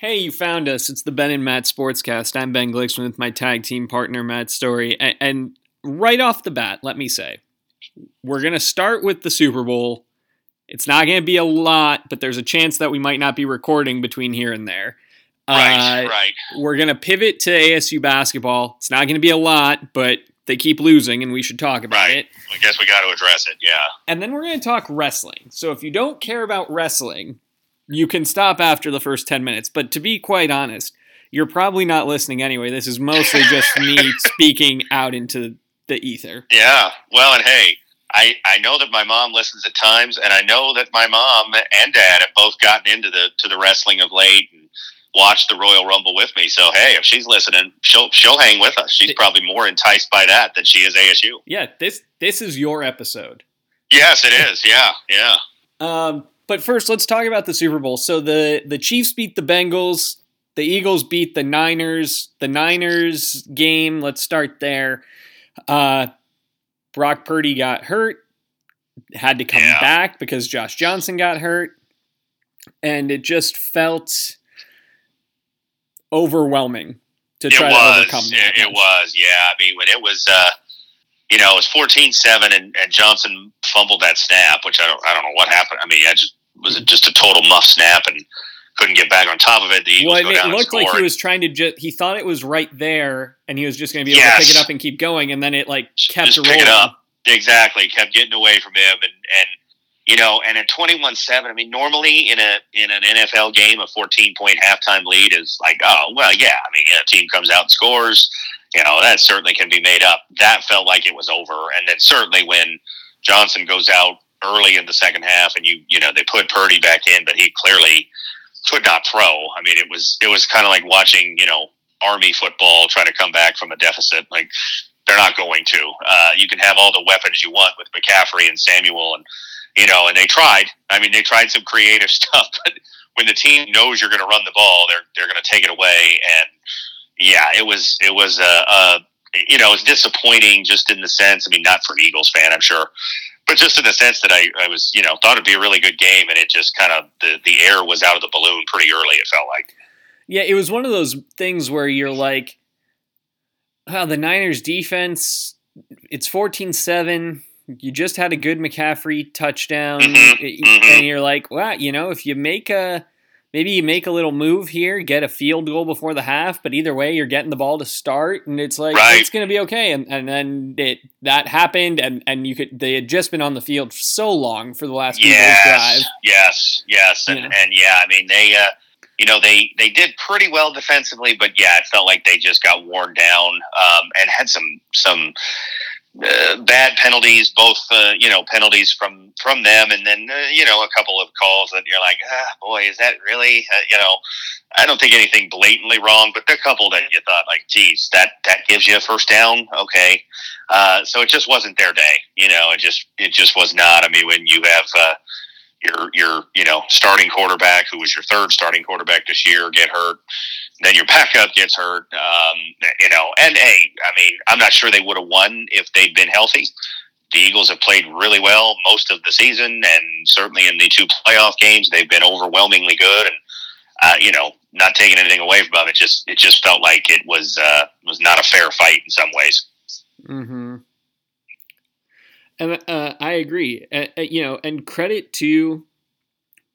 Hey, you found us. It's the Ben and Matt Sportscast. I'm Ben Glicksman with my tag team partner, Matt Story. And, and right off the bat, let me say, we're going to start with the Super Bowl. It's not going to be a lot, but there's a chance that we might not be recording between here and there. Right, uh, right. We're going to pivot to ASU basketball. It's not going to be a lot, but they keep losing, and we should talk about right. it. I guess we got to address it, yeah. And then we're going to talk wrestling. So if you don't care about wrestling, you can stop after the first 10 minutes. But to be quite honest, you're probably not listening anyway. This is mostly just me speaking out into the ether. Yeah. Well, and hey, I, I know that my mom listens at times, and I know that my mom and dad have both gotten into the to the wrestling of late and watched the Royal Rumble with me. So hey, if she's listening, she'll she'll hang with us. She's probably more enticed by that than she is ASU. Yeah, this this is your episode. Yes, it is. Yeah, yeah. Um, but first, let's talk about the Super Bowl. So the the Chiefs beat the Bengals. The Eagles beat the Niners. The Niners game. Let's start there. Uh, Brock Purdy got hurt. Had to come yeah. back because Josh Johnson got hurt, and it just felt overwhelming to try was, to overcome. It, it, was, yeah. I mean, when it was, uh, you know, it was 14-7 and, and Johnson fumbled that snap, which I don't, I don't know what happened. I mean, I just was it just a total muff snap and couldn't get back on top of it. The Eagles well, it looked like he was trying to just he thought it was right there and he was just going to be able yes. to pick it up and keep going and then it like kept just rolling. Pick it up. Exactly, kept getting away from him and and you know, and at 21-7, I mean, normally in a in an NFL game, a 14 point halftime lead is like, oh well, yeah. I mean, a team comes out and scores, you know, that certainly can be made up. That felt like it was over, and then certainly when Johnson goes out early in the second half, and you you know they put Purdy back in, but he clearly could not throw. I mean, it was it was kind of like watching you know Army football try to come back from a deficit. Like they're not going to. Uh, you can have all the weapons you want with McCaffrey and Samuel, and you know, and they tried. I mean, they tried some creative stuff, but when the team knows you're going to run the ball, they're they're going to take it away. And yeah, it was it was a. Uh, uh, you know, it's disappointing just in the sense. I mean, not for an Eagles fan, I'm sure, but just in the sense that I, I was, you know, thought it'd be a really good game, and it just kind of the the air was out of the balloon pretty early. It felt like. Yeah, it was one of those things where you're like, "Wow, the Niners defense. It's 14-7. You just had a good McCaffrey touchdown, mm-hmm, mm-hmm. and you're like, wow, you know, if you make a maybe you make a little move here, get a field goal before the half, but either way, you're getting the ball to start, and it's like right. it's going to be okay. And and then it that happened, and and you could they had just been on the field so long for the last yes, drive. Yes, yes, and yeah. and yeah, I mean they. Uh, you know they they did pretty well defensively, but yeah, it felt like they just got worn down um, and had some some uh, bad penalties, both uh, you know penalties from from them, and then uh, you know a couple of calls that you're like, ah, boy, is that really uh, you know? I don't think anything blatantly wrong, but the couple that you thought like, geez, that that gives you a first down, okay. Uh, so it just wasn't their day, you know. It just it just was not. I mean, when you have your your you know starting quarterback who was your third starting quarterback this year get hurt then your backup gets hurt. Um, you know, and hey, I mean, I'm not sure they would have won if they'd been healthy. The Eagles have played really well most of the season, and certainly in the two playoff games, they've been overwhelmingly good. And uh, you know, not taking anything away from them, it, just it just felt like it was uh, was not a fair fight in some ways. Hmm. And uh, I agree. You know, and credit to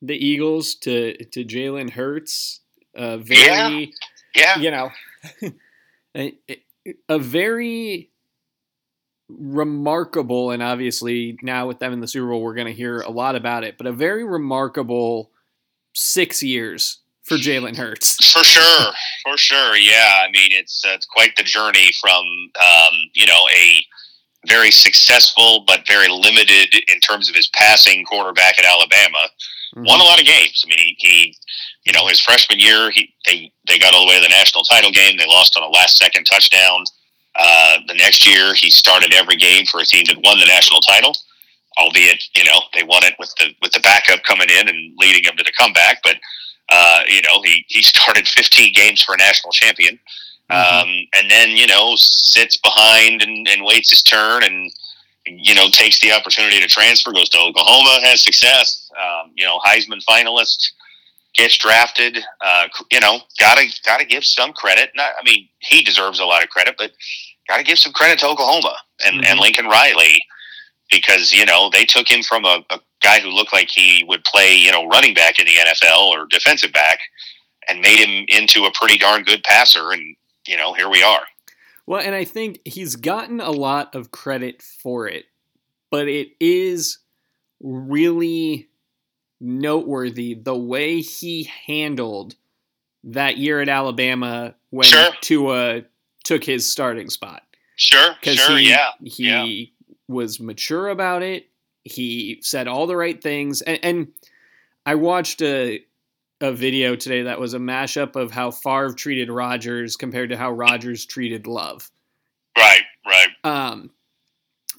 the Eagles to to Jalen Hurts a very, yeah, yeah. you know, a, a very remarkable, and obviously now with them in the Super Bowl, we're going to hear a lot about it, but a very remarkable six years for Jalen Hurts. For sure, for sure, yeah. I mean, it's uh, it's quite the journey from um, you know a very successful but very limited in terms of his passing quarterback at Alabama. Mm-hmm. Won a lot of games. I mean, he, he you know, his freshman year, he they they got all the way to the national title game. They lost on a last second touchdown. Uh, the next year, he started every game for a team that won the national title. Albeit, you know, they won it with the with the backup coming in and leading him to the comeback. But uh, you know, he he started 15 games for a national champion, mm-hmm. um, and then you know sits behind and, and waits his turn and you know takes the opportunity to transfer, goes to Oklahoma, has success. Um, you know, Heisman finalist gets drafted. Uh, you know, gotta gotta give some credit. Not, I mean, he deserves a lot of credit, but gotta give some credit to Oklahoma and, mm-hmm. and Lincoln Riley because you know they took him from a, a guy who looked like he would play you know running back in the NFL or defensive back and made him into a pretty darn good passer and you know here we are well and i think he's gotten a lot of credit for it but it is really noteworthy the way he handled that year at Alabama when sure. Tua took his starting spot. Sure, sure, he, yeah. He yeah. was mature about it. He said all the right things. And, and I watched a, a video today that was a mashup of how Favre treated Rodgers compared to how Rodgers treated Love. Right, right. Um,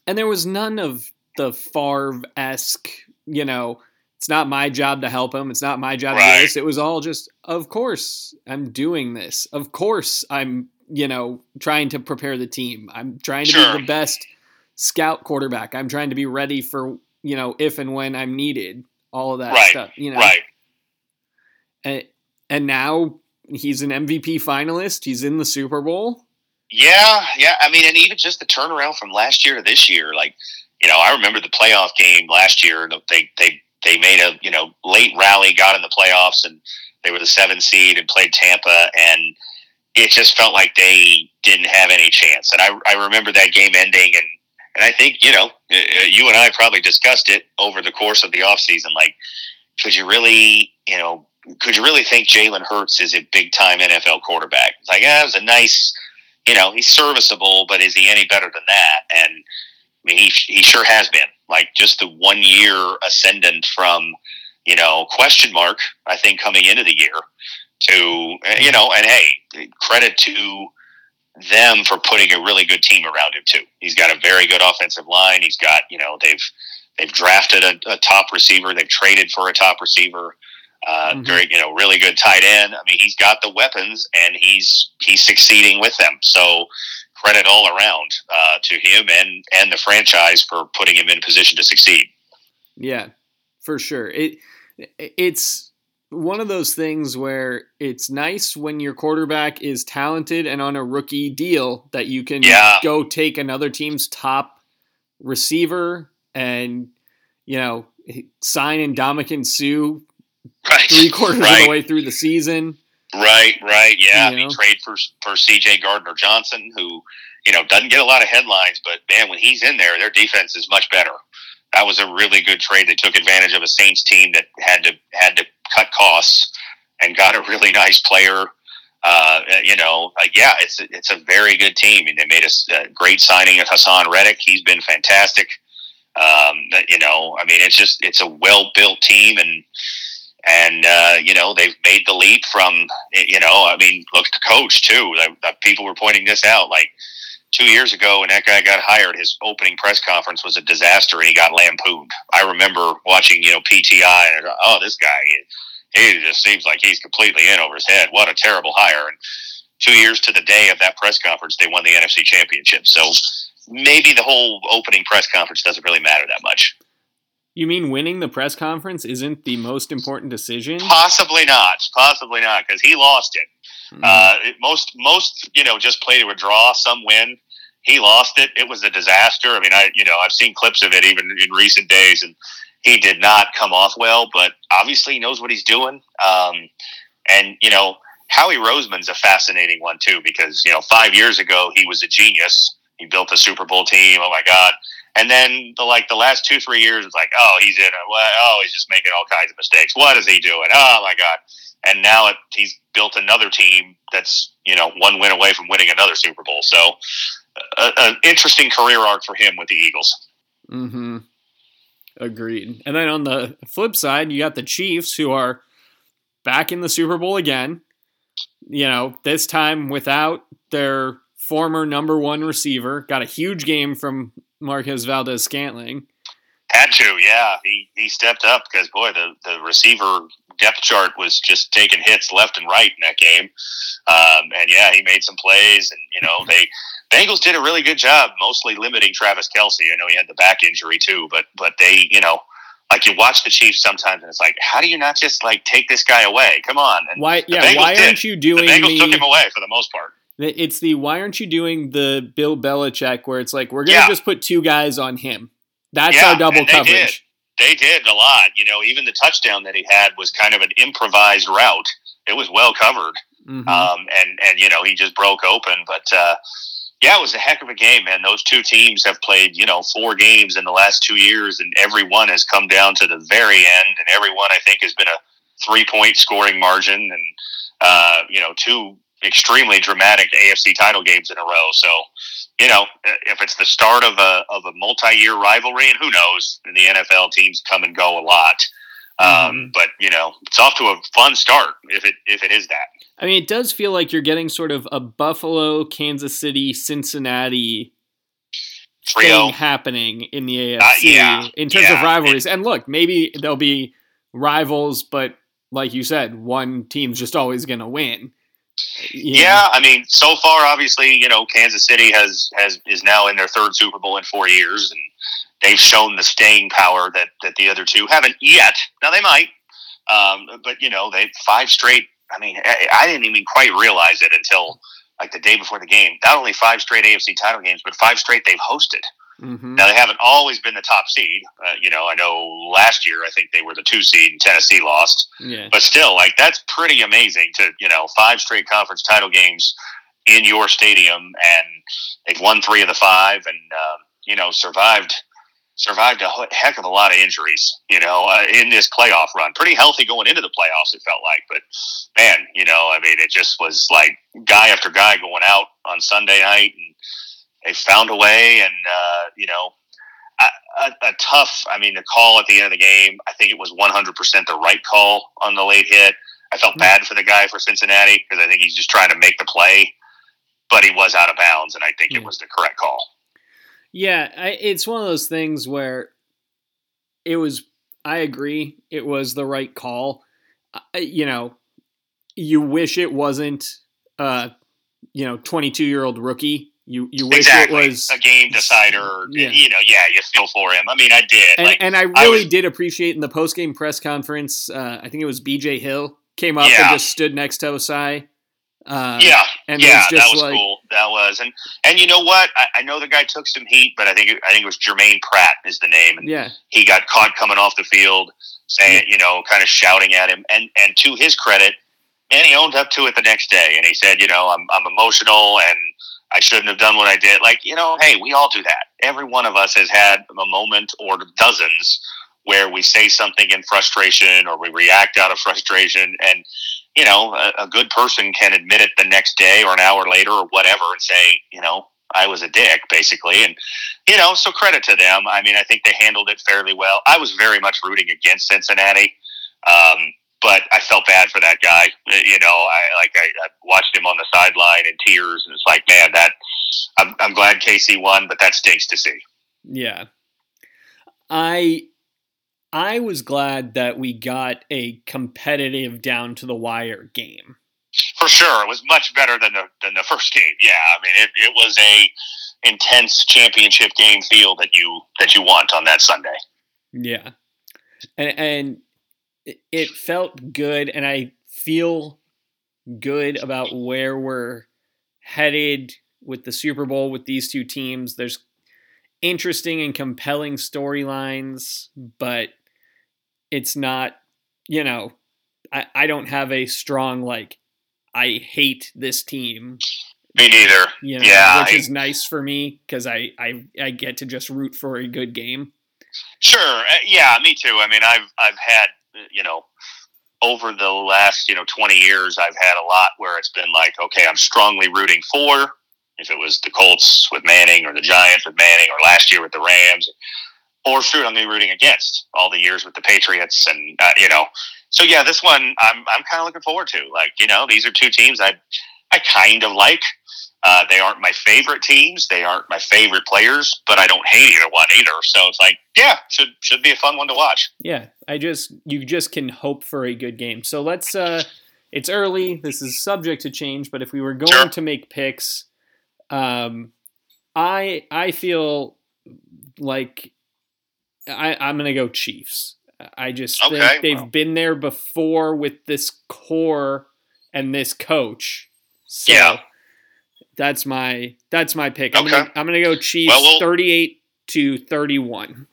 and there was none of the Favre esque, you know, it's not my job to help him. It's not my job right. to do this. It was all just, of course, I'm doing this. Of course, I'm, you know, trying to prepare the team. I'm trying to sure. be the best scout quarterback. I'm trying to be ready for, you know, if and when I'm needed. All of that right. stuff, you know. Right. And, now he's an MVP finalist. He's in the Super Bowl. Yeah, yeah. I mean, and even just the turnaround from last year to this year, like you know, I remember the playoff game last year. They they they made a you know late rally, got in the playoffs, and they were the seven seed and played Tampa, and it just felt like they didn't have any chance. And I I remember that game ending, and and I think you know you and I probably discussed it over the course of the offseason. Like, could you really you know could you really think Jalen Hurts is a big time NFL quarterback? It's like, yeah, it was a nice, you know, he's serviceable, but is he any better than that? And I mean, he, he sure has been. Like just the one year ascendant from, you know, question mark, I think, coming into the year to, you know, and hey, credit to them for putting a really good team around him, too. He's got a very good offensive line. He's got, you know, they've, they've drafted a, a top receiver, they've traded for a top receiver. Uh, mm-hmm. Very, you know, really good tight end. I mean, he's got the weapons, and he's he's succeeding with them. So, credit all around uh, to him and and the franchise for putting him in position to succeed. Yeah, for sure. It it's one of those things where it's nice when your quarterback is talented and on a rookie deal that you can yeah. go take another team's top receiver and you know sign in Ndamukong Suh right. three quarters right. of the way through the season. Right, right, yeah. You know? He trade for for C.J. Gardner Johnson, who you know doesn't get a lot of headlines, but man, when he's in there, their defense is much better. That was a really good trade. They took advantage of a Saints team that had to had to cut costs and got a really nice player. Uh, you know, like, yeah, it's it's a very good team, and they made a, a great signing of Haason Reddick. He's been fantastic. Um, you know, I mean, it's just it's a well built team, and and uh, you know they've made the leap from you know I mean look at the coach too. people were pointing this out like two years ago when that guy got hired, his opening press conference was a disaster and he got lampooned. I remember watching you know PTI and oh this guy he just seems like he's completely in over his head. What a terrible hire! And two years to the day of that press conference, they won the NFC Championship. So maybe the whole opening press conference doesn't really matter that much. You mean winning the press conference isn't the most important decision? Possibly not. Possibly not, because he lost it. Mm-hmm. Uh, it. Most most you know just play to a draw, some win. He lost it. It was a disaster. I mean, I you know I've seen clips of it even in recent days, and he did not come off well. But obviously, he knows what he's doing. Um, and you know, Howie Roseman's a fascinating one too, because you know five years ago he was a genius. He built a Super Bowl team. Oh my God! And then the like the last two three years, it's like, oh, he's in it. Oh, he's just making all kinds of mistakes. What is he doing? Oh my god! And now it, he's built another team that's you know one win away from winning another Super Bowl. So, an interesting career arc for him with the Eagles. Hmm. Agreed. And then on the flip side, you got the Chiefs who are back in the Super Bowl again. You know, this time without their former number one receiver. Got a huge game from Marquez Valdes Scantling. Had to, yeah. He he stepped up because boy, the the receiver depth chart was just taking hits left and right in that game. Um, and yeah, he made some plays, and you know they Bengals did a really good job, mostly limiting Travis Kelce. I know he had the back injury too, but but they you know like you watch the Chiefs sometimes, and it's like, how do you not just like take this guy away? Come on. And why? Yeah. Why aren't did. you doing? The Bengals took him away for the most part. It's the why aren't you doing the Bill Belichick where it's like we're gonna yeah. just put two guys on him. That's yeah, our double coverage. Did. They did a lot. You know, even the touchdown that he had was kind of an improvised route. It was well covered, mm-hmm. um, and and you know he just broke open. But uh, yeah, it was a heck of a game, man. Those two teams have played, you know, four games in the last two years, and every one has come down to the very end, and every one I think has been a three point scoring margin, and uh, you know, two extremely dramatic AFC title games in a row. So, you know, if it's the start of a of a multi year rivalry, and who knows, in the NFL teams come and go a lot. Um, mm-hmm. But you know, it's off to a fun start if it if it is that. I mean, it does feel like you're getting sort of a Buffalo, Kansas City, Cincinnati Trio. thing happening in the AFC uh, yeah. in terms yeah. of rivalries. and look, maybe there'll be rivals, but like you said, one team's just always going to win. You yeah. I mean, so far, obviously, you know, Kansas City has has is now in their third Super Bowl in four years, and they've shown the staying power that that the other two haven't yet. Now they might, um, but you know, they five straight I mean, I, I didn't even quite realize it until like the day before the game. Not only five straight AFC title games, but five straight they've hosted. Mm-hmm. Now they haven't always been the top seed. Uh, you know, I know last year I think they were the two seed and Tennessee lost. Yeah. But still, like that's pretty amazing to you know five straight conference title games in your stadium, and they've won three of the five, and uh, you know survived survived a heck of a lot of injuries, you know, uh, in this playoff run. Pretty healthy going into the playoffs, it felt like. But man, you know, I mean, it just was like guy after guy going out on Sunday night, and they found a way. And uh, you know, a, a, a, tough. I mean, the call at the end of the game. I think it was 100% the right call on the late hit. I felt hmm. bad for the guy for Cincinnati because I think he's just trying to make the play, but he was out of bounds, and I think it hmm. was the correct call. Yeah, I, it's one of those things where it was. I agree, it was the right call. Uh, you know, you wish it wasn't. Uh, you know, twenty-two year old rookie. You you wish exactly. it was a game decider. Yeah. You know, yeah, you feel for him. I mean, I did, and, like, and I really I was, did appreciate in the post game press conference. Uh, I think it was B.J. Hill came up yeah. and just stood next to Ossai uh, yeah, and yeah, that was like, cool. That was, and and you know what? I, I, know the guy took some heat, but I think I think it was Germaine Pratt is the name. And yeah, he got caught coming off the field, saying, yeah. you know, kind of shouting at him. And and to his credit, and he owned up to it the next day, and he said, you know, I'm I'm emotional, and I shouldn't have done what I did. Like, you know, hey, we all do that. Every one of us has had a moment or dozens where we say something in frustration or we react out of frustration and you know, a, a, good person can admit it the next day or an hour later or whatever and say, you know, I was a dick, basically. And, you know, so credit to them. I mean, I think they handled it fairly well. I was very much rooting against Cincinnati. Um, but I felt bad for that guy. Uh, you know, I like I, I watched him on the sideline in tears, and it's like, man, that I'm, I'm glad KC won, but that stinks to see. Yeah, I I was glad that we got a competitive down to the wire game. For sure, it was much better than the than the first game. Yeah, I mean it, it was a intense championship game feel that you that you want on that Sunday. Yeah, and and it felt good, and I feel good about where we're headed with the Super Bowl with these two teams. There's interesting and compelling storylines, but it's not, you know, I, I don't have a strong like I hate this team. Me neither. You know, yeah, which I, is nice for me because I, I I get to just root for a good game. Sure. Uh, yeah, me too. I mean, I've I've had you know over the last you know 20 years i've had a lot where it's been like okay i'm strongly rooting for if it was the colts with manning or the giants with manning or last year with the rams or shoot, I'm going to be rooting against all the years with the Patriots, and uh, you know, so yeah, this one I'm I'm kind of looking forward to. Like, you know, these are two teams I I kind of like. Uh, they aren't my favorite teams. They aren't my favorite players, but I don't hate either one either. So it's like, yeah, should should be a fun one to watch. Yeah, I just you just can hope for a good game. So let's. uh It's early. This is subject to change, but if we were going sure. to make picks, um, I I feel like I, I'm going to go Chiefs. I just okay, think they've well. been there before with this core and this coach. So yeah. That's my that's my pick. I'm okay. gonna I'm gonna go Chiefs well, we'll, 38 to 31.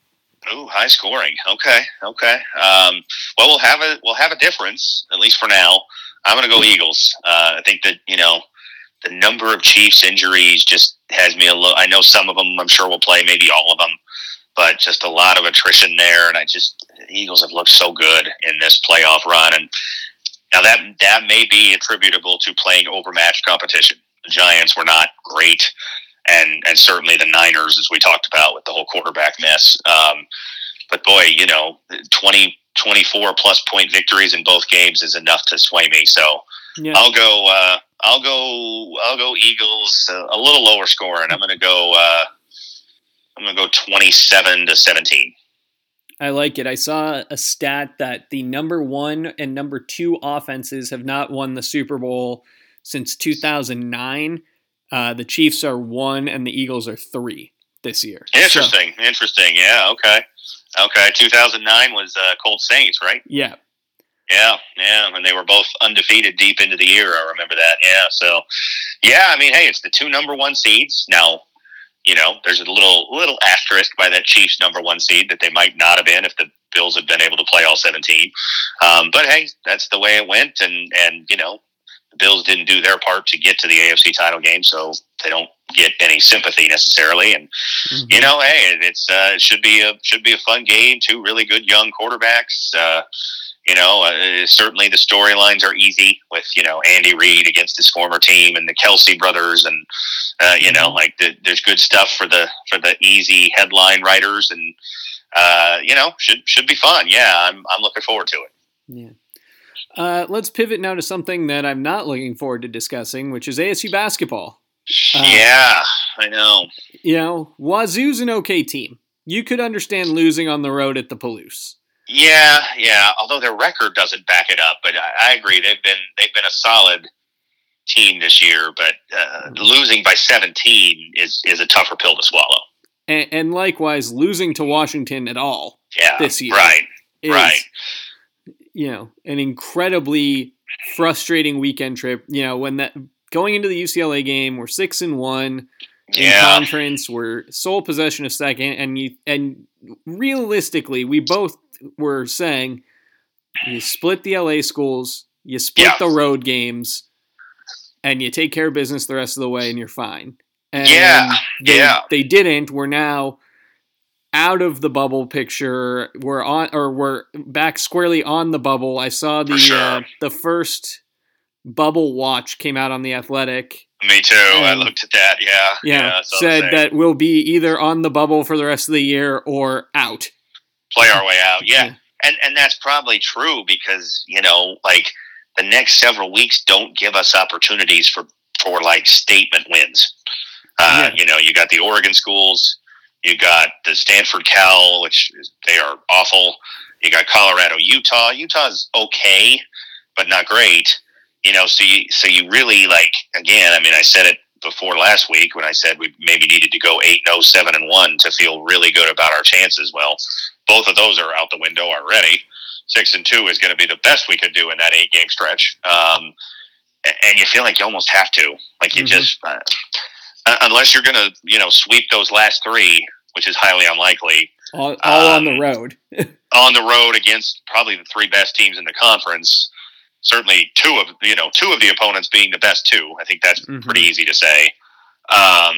Ooh, high scoring. Okay, okay. Um, well, we'll have a we'll have a difference at least for now. I'm going to go Eagles. Uh, I think that you know the number of Chiefs injuries just has me a little. I know some of them. I'm sure will play, maybe all of them, but just a lot of attrition there. And I just the Eagles have looked so good in this playoff run, and now that that may be attributable to playing overmatched competition. The Giants were not great and and certainly the Niners, as we talked about with the whole quarterback mess. Um, but boy, you know, 20, 24 plus point victories in both games is enough to sway me. So yeah. I'll go. Uh, I'll go. I'll go Eagles. Uh, a little lower score, and I'm going to go. Uh, I'm going to go 27 to 17. I like it. I saw a stat that the number one and number two offenses have not won the Super Bowl since 2009. Uh, the Chiefs are one and the Eagles are three this year. Interesting. So, interesting. Yeah. Okay. Okay. 2009 was uh, Colt Saints, right? Yeah. Yeah, yeah, and they were both undefeated deep into the year. I remember that. Yeah, so yeah, I mean, hey, it's the two number one seeds now. You know, there's a little little asterisk by that Chiefs number one seed that they might not have been if the Bills had been able to play all 17. Um, but hey, that's the way it went, and and you know, the Bills didn't do their part to get to the AFC title game, so they don't get any sympathy necessarily. And mm-hmm. you know, hey, it's uh, it should be a should be a fun game. Two really good young quarterbacks. Uh, you know, uh, certainly the storylines are easy with you know Andy Reid against his former team and the Kelce brothers, and uh, you know, mm-hmm. like the, there's good stuff for the for the easy headline writers, and uh, you know, should should be fun. Yeah, I'm I'm looking forward to it. Yeah. Uh, let's pivot now to something that I'm not looking forward to discussing, which is ASU basketball. Uh, yeah, I know. You know, Wazoo's an okay team. You could understand losing on the road at the Palouse. Yeah, yeah. Although their record doesn't back it up, but I, I agree they've been they've been a solid team this year. But uh, losing by 17 is is a tougher pill to swallow. And, and likewise, losing to Washington at all yeah, this year, right, right you know an incredibly frustrating weekend trip. You know when that going into the UCLA game, we're six and one in yeah. conference, we're sole possession of second, and you and realistically, we both were saying you split the LA schools, you split yeah. the road games, and you take care of business the rest of the way, and you're fine. And yeah, they, yeah. They didn't. We're now out of the bubble picture. We're on or we're back squarely on the bubble. I saw the sure. uh, the first bubble watch came out on the Athletic. Me too. I looked at that. Yeah. Yeah. yeah said that we'll be either on the bubble for the rest of the year or out. Play our way out. Yeah. yeah. And and that's probably true because, you know, like the next several weeks don't give us opportunities for for like statement wins. Uh, yeah. you know, you got the Oregon schools, you got the Stanford Cal, which is, they are awful. You got Colorado, Utah. Utah's okay, but not great. You know, so you so you really like again. I mean, I said it before last week when I said we maybe needed to go eight, no, seven, and one to feel really good about our chances. Well, both of those are out the window already. Six and two is going to be the best we could do in that eight game stretch. Um, and you feel like you almost have to, like you mm-hmm. just. Uh, uh, unless you're going to, you know, sweep those last three, which is highly unlikely. All, all um, on the um, road. on the road against probably the three best teams in the conference. Certainly, two of you know two of the opponents being the best two. I think that's mm-hmm. pretty easy to say. Um,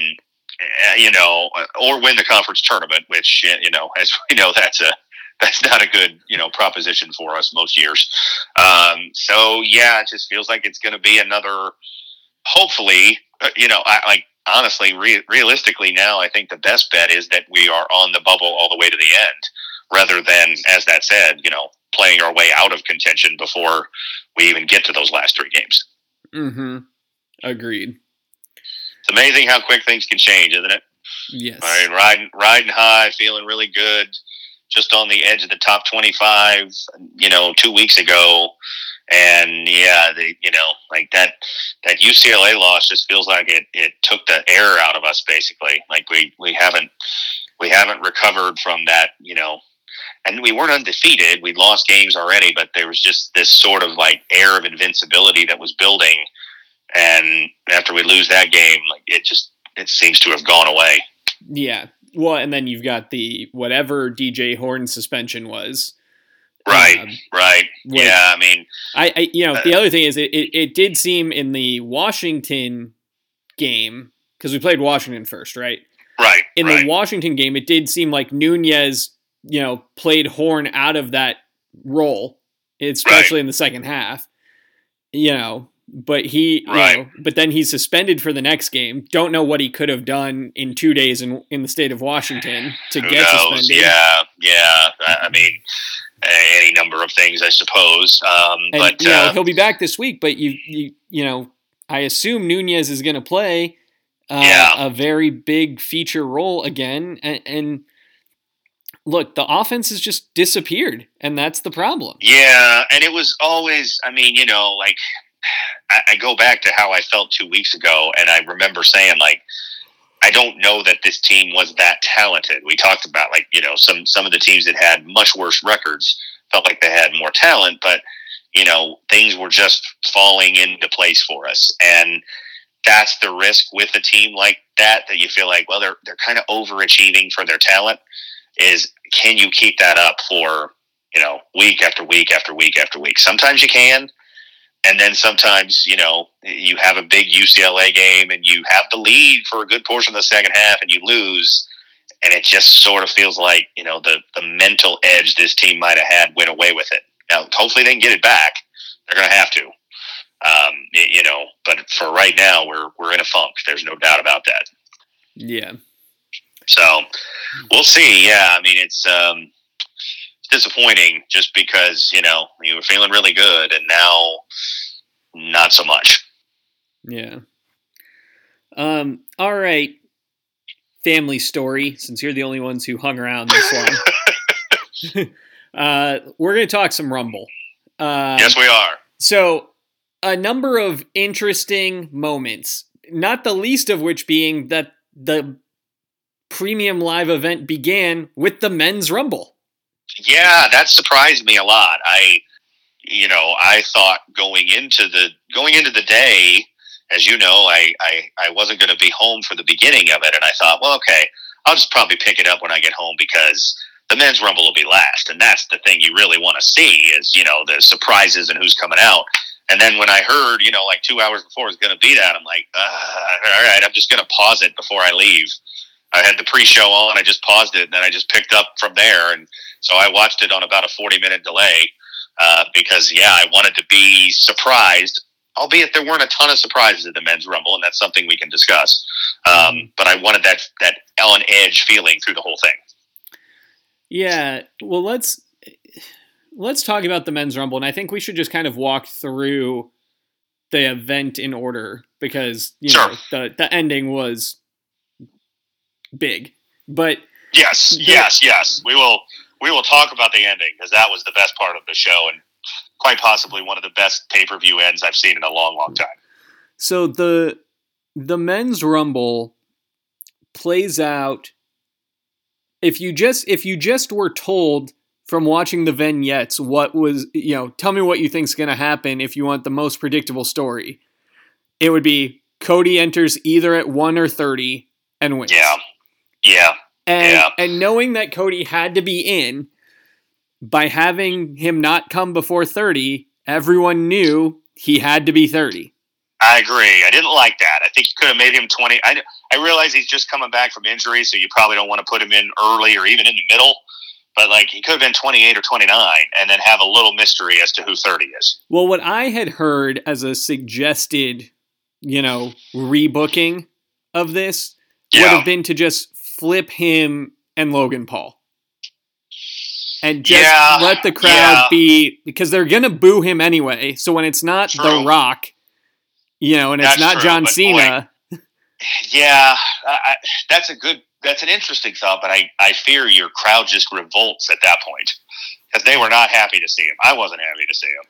eh, you know, or win the conference tournament, which you know, as we know, that's a that's not a good you know proposition for us most years. Um, so yeah, it just feels like it's going to be another. Hopefully, uh, you know, I, like honestly, re- realistically, now I think the best bet is that we are on the bubble all the way to the end, rather than, as that said, you know, playing our way out of contention before we even get to those last three games. Mm-hmm. Agreed. It's amazing how quick things can change, isn't it? Yes. All right, riding riding high, feeling really good. Just on the edge of the top 25, you know, two weeks ago. And yeah, the you know, like that that UCLA loss just feels like it, it took the air out of us basically. Like we, we haven't we haven't recovered from that, you know, and we weren't undefeated. We'd lost games already, but there was just this sort of like air of invincibility that was building. And after we lose that game, like it just it seems to have gone away. Yeah. Well, and then you've got the whatever DJ Horne suspension was. Right. Um, right. yeah. I mean, I, I you know, uh, the other thing is it, it, it did seem in the Washington game because we played Washington first, right? Right. In right. the Washington game, it did seem like Nunez, you know, played Horne out of that role, especially right. in the second half. You know, but he, right. you know, but then he's suspended for the next game. Don't know what he could have done in two days in in the state of Washington to Who get knows? suspended. Yeah, yeah. I mean, any number of things, I suppose. Um, and, but you know, uh, he'll be back this week. But you, you, you know, I assume Nunez is going to play uh, Yeah. a very big feature role again, and, and look, the offense has just disappeared, and that's the problem. Yeah, and it was always. I mean, you know, like I, I go back to how I felt two weeks ago, and I remember saying like. I don't know that this team was that talented. We talked about like you know some some of the teams that had much worse records felt like they had more talent, but you know things were just falling into place for us, and that's the risk with a team like that. That you feel like well they're they're kind of overachieving for their talent. Is can you keep that up for you know week after week after week after week? Sometimes you can, and then sometimes you know you have a big UCLA game and you have the lead for a good portion of the second half and you lose, and it just sort of feels like you know the the mental edge this team might have had went away with it. Now, hopefully, they can get it back. They're going to have to, um, you know. But for right now, we're we're in a funk. There's no doubt about that. Yeah, So we'll see. Yeah, I mean it's um, it's disappointing just because you know you were feeling really good and now not so much. yeah. Um. All right. Family story. Since you're the only ones who hung around this long, uh, we're going to talk some Rumble. Uh, yes, we are. So, a number of interesting moments, not the least of which being that the premium live event began with the men's rumble. Yeah, that surprised me a lot. I, you know, I thought going into the going into the day, as you know, I I, I wasn't going to be home for the beginning of it, and I thought, well, okay, I'll just probably pick it up when I get home because the men's rumble will be last, and that's the thing you really want to see is you know the surprises and who's coming out. And then when I heard, you know, like two hours before it was going to be that, I'm like, all right, I'm just going to pause it before I leave. I had the pre-show on, I just paused it, and then I just picked up from there, and so I watched it on about a 40-minute delay uh, because, yeah, I wanted to be surprised, albeit there weren't a ton of surprises at the men's rumble, and that's something we can discuss. Um, but I wanted that that on edge feeling through the whole thing. Yeah, well, let's let's talk about the men's rumble, and I think we should just kind of walk through the event in order because you Sure. know the the ending was big, but Yes, The- yes, yes. We will we will talk about the ending because that was the best part of the show and quite possibly one of the best pay-per-view ends I've seen in a long, long time. So the the men's rumble plays out if you just if you just were told from watching the vignettes what was you know tell me what you think's going to happen if you want the most predictable story it would be Cody enters either at 1 or 30 and wins Yeah. Yeah. and Yeah. and knowing that Cody had to be in by having him not come before 30 everyone knew he had to be 30 I agree. I didn't like that. I think you could have made him 20. I, I realize he's just coming back from injury, so you probably don't want to put him in early or even in the middle. But like he could have been 28 or 29 and then have a little mystery as to who 30 is. Well, what I had heard as a suggested, you know, rebooking of this would have been to just flip him and Logan Paul. And just Yeah, let the crowd yeah. be because they're gonna boo him anyway. So when it's not The Rock, you know, and it's not true, John Cena, Yeah, I, I, that's a good that's an interesting thought, but I, I fear your crowd just revolts at that point because they were not happy to see him. I wasn't happy to see him.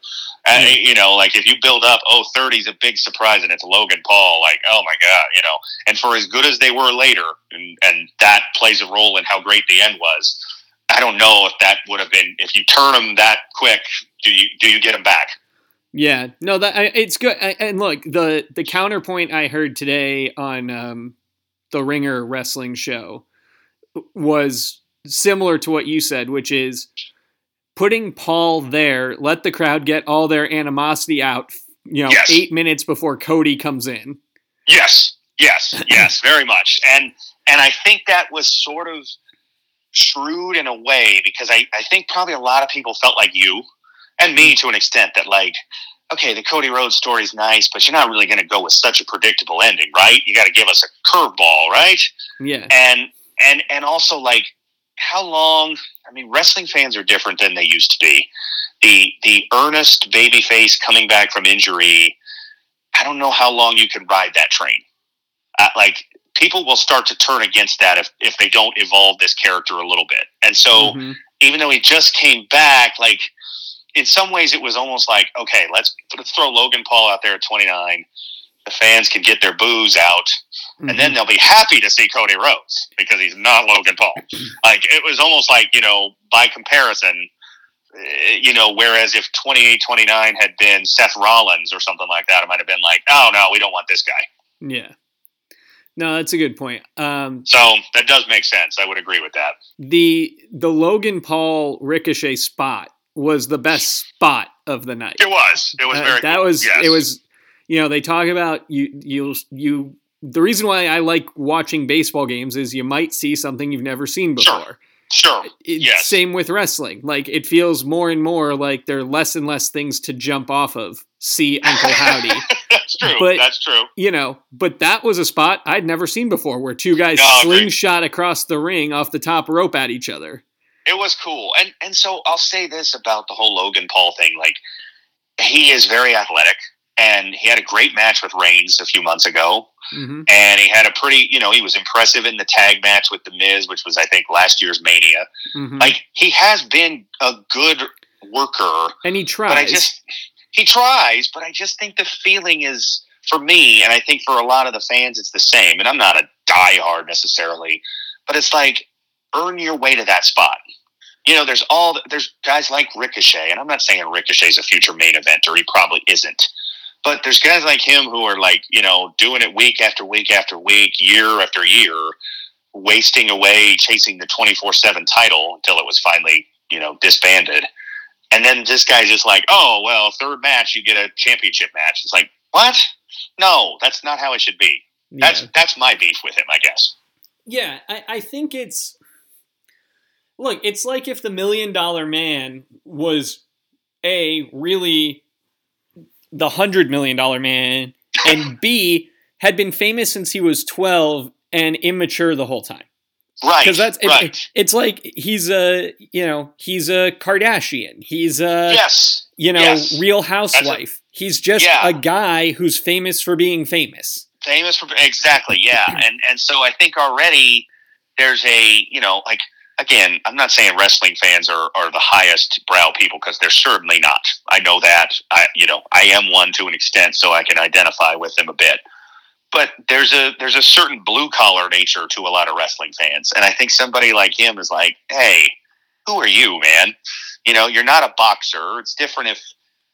And, mm-hmm. you know, like if you build up, oh, 30 is a big surprise and it's Logan Paul, like, oh my God, you know, and for as good as they were later, and, and that plays a role in how great the end was. I don't know if that would have been if you turn them that quick. Do you do you get them back? Yeah, no, that it's good. And look, the the counterpoint I heard today on um, the Ringer wrestling show was similar to what you said, which is putting Paul there, let the crowd get all their animosity out, you know, yes. eight minutes before Cody comes in. Yes, yes, yes, very much. And and I think that was sort of shrewd in a way because I, I think probably a lot of people felt like you and me mm-hmm. to an extent that like okay, the Cody Rhodes story is nice, but you're not really going to go with such a predictable ending, right? You got to give us a curveball, right? Yeah. And and and also like how long? I mean, wrestling fans are different than they used to be. The the earnest babyface coming back from injury. I don't know how long you can ride that train. Uh, like people will start to turn against that if if they don't evolve this character a little bit. And so, mm-hmm. even though he just came back, like in some ways, it was almost like, okay, let's let's throw Logan Paul out there at 29. The fans can get their booze out, mm-hmm. and then mm-hmm. they'll be happy to see Cody Rhodes because he's not Logan Paul. like it was almost like you know, by comparison, eh, you know, whereas if 28, 29 had been Seth Rollins or something like that, it might have been like, oh no, we don't want this guy. Yeah. No, that's a good point. Um, so that does make sense. I would agree with that. The the Logan Paul Ricochet spot was the best spot of the night. It was. It was uh, very. That was. Yes. It was. You know, they talk about you. You. You. The reason why I like watching baseball games is you might see something you've never seen before. Sure. Sure. It, yes. Same with wrestling. Like it feels more and more like there are less and less things to jump off of. See Uncle Howdy. That's true. But, That's true. You know, but that was a spot I'd never seen before where two guys no, slingshot across the ring off the top rope at each other. It was cool. And and so I'll say this about the whole Logan Paul thing. Like he is very athletic and he had a great match with Reigns a few months ago. Mm-hmm. And he had a pretty, you know, he was impressive in the tag match with The Miz, which was, I think, last year's Mania. Mm-hmm. Like, he has been a good worker. And he tries. But I just, he tries, but I just think the feeling is, for me, and I think for a lot of the fans, it's the same. And I'm not a diehard necessarily, but it's like, earn your way to that spot. You know, there's all there's guys like Ricochet, and I'm not saying Ricochet's a future main eventer. He probably isn't. But there's guys like him who are like, you know, doing it week after week after week, year after year, wasting away chasing the 24 7 title until it was finally, you know, disbanded. And then this guy's just like, oh, well, third match, you get a championship match. It's like, what? No, that's not how it should be. Yeah. That's that's my beef with him, I guess. Yeah, I, I think it's look, it's like if the million dollar man was a really the hundred million dollar man, and B had been famous since he was twelve and immature the whole time. Right. Because that's it, right. it's like he's a you know he's a Kardashian. He's a yes. You know, yes. Real Housewife. A, he's just yeah. a guy who's famous for being famous. Famous for exactly, yeah. and and so I think already there's a you know like again, I'm not saying wrestling fans are, are the highest brow people because they're certainly not. I know that. I you know I am one to an extent, so I can identify with them a bit. But there's a there's a certain blue collar nature to a lot of wrestling fans, and I think somebody like him is like, hey, who are you, man? You know, you're not a boxer. It's different if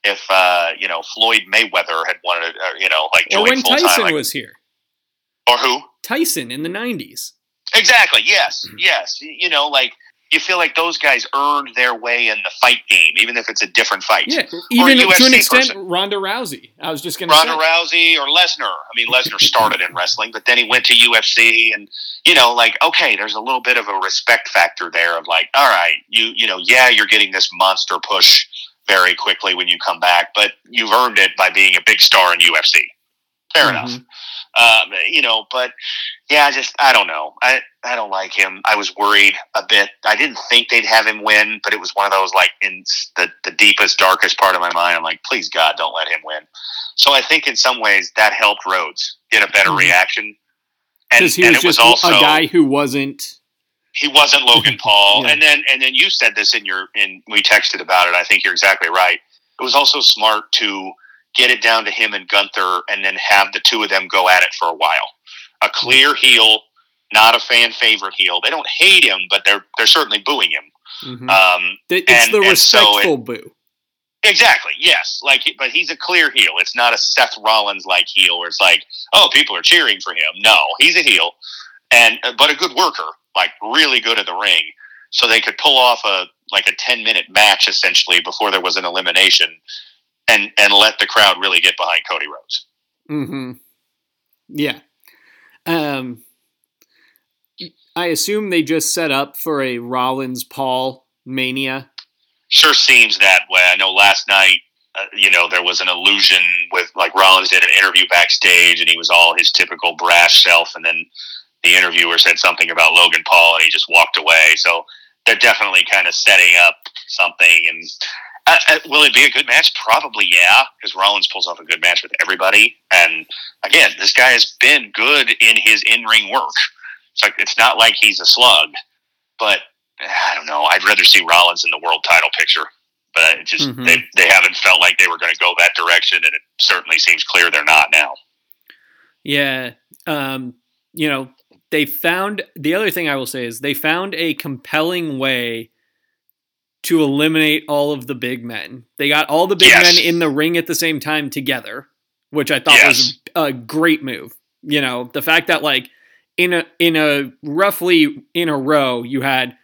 if uh, you know Floyd Mayweather had wanted, uh, you know, like or when Tyson like, was here, or who Tyson in the '90s. Exactly. Yes. Mm-hmm. Yes. You know, like you feel like those guys earned their way in the fight game, even if it's a different fight. Yeah, even to an extent, person. Ronda Rousey. I was just going to Ronda Rousey or Lesnar. I mean, Lesnar started in wrestling, but then he went to UFC, and you know, like okay, there's a little bit of a respect factor there of like, all right, you you know, yeah, you're getting this monster push very quickly when you come back, but you've earned it by being a big star in UFC. Fair mm-hmm. enough. Um, you know, but yeah, I just I don't know. I I don't like him. I was worried a bit. I didn't think they'd have him win, but it was one of those like in the the deepest, darkest part of my mind. I'm like, please God, don't let him win. So I think in some ways that helped Rhodes get a better mm-hmm. reaction. because he was just was also, a guy who wasn't. He wasn't Logan Paul, yeah. and then and then you said this in your in we texted about it. I think you're exactly right. It was also smart to get it down to him and Gunther, and then have the two of them go at it for a while. A clear heel, not a fan favorite heel. They don't hate him, but they're they're certainly booing him. Mm-hmm. Um, it's and, the respectful so it, boo. Exactly. Yes. Like, but he's a clear heel. It's not a Seth Rollins like heel where it's like, oh, people are cheering for him. No, he's a heel, and uh, but a good worker, like really good at the ring. So they could pull off a like a ten minute match essentially before there was an elimination, and and let the crowd really get behind Cody Rhodes. Hmm. Yeah. Um. I assume they just set up for a Rollins Paul mania sure seems that way. I know last night, uh, you know, there was an illusion with like Rollins did an interview backstage, and he was all his typical brash self, and then the interviewer said something about Logan Paul, and he just walked away. So they're definitely kind of setting up something. And uh, uh, will it be a good match? Probably, yeah, because Rollins pulls off a good match with everybody. And again, this guy has been good in his in-ring work. It's like it's not like he's a slug, but I don't know. I'd rather see Rollins in the world title picture, but it just mm-hmm. they they haven't felt like they were going to go that direction, and it certainly seems clear they're not now. Yeah, um, you know, they found the other thing I will say is they found a compelling way to eliminate all of the big men. They got all the big yes. men in the ring at the same time together, which I thought yes. was a great move. You know, the fact that like in a in a roughly in a row you had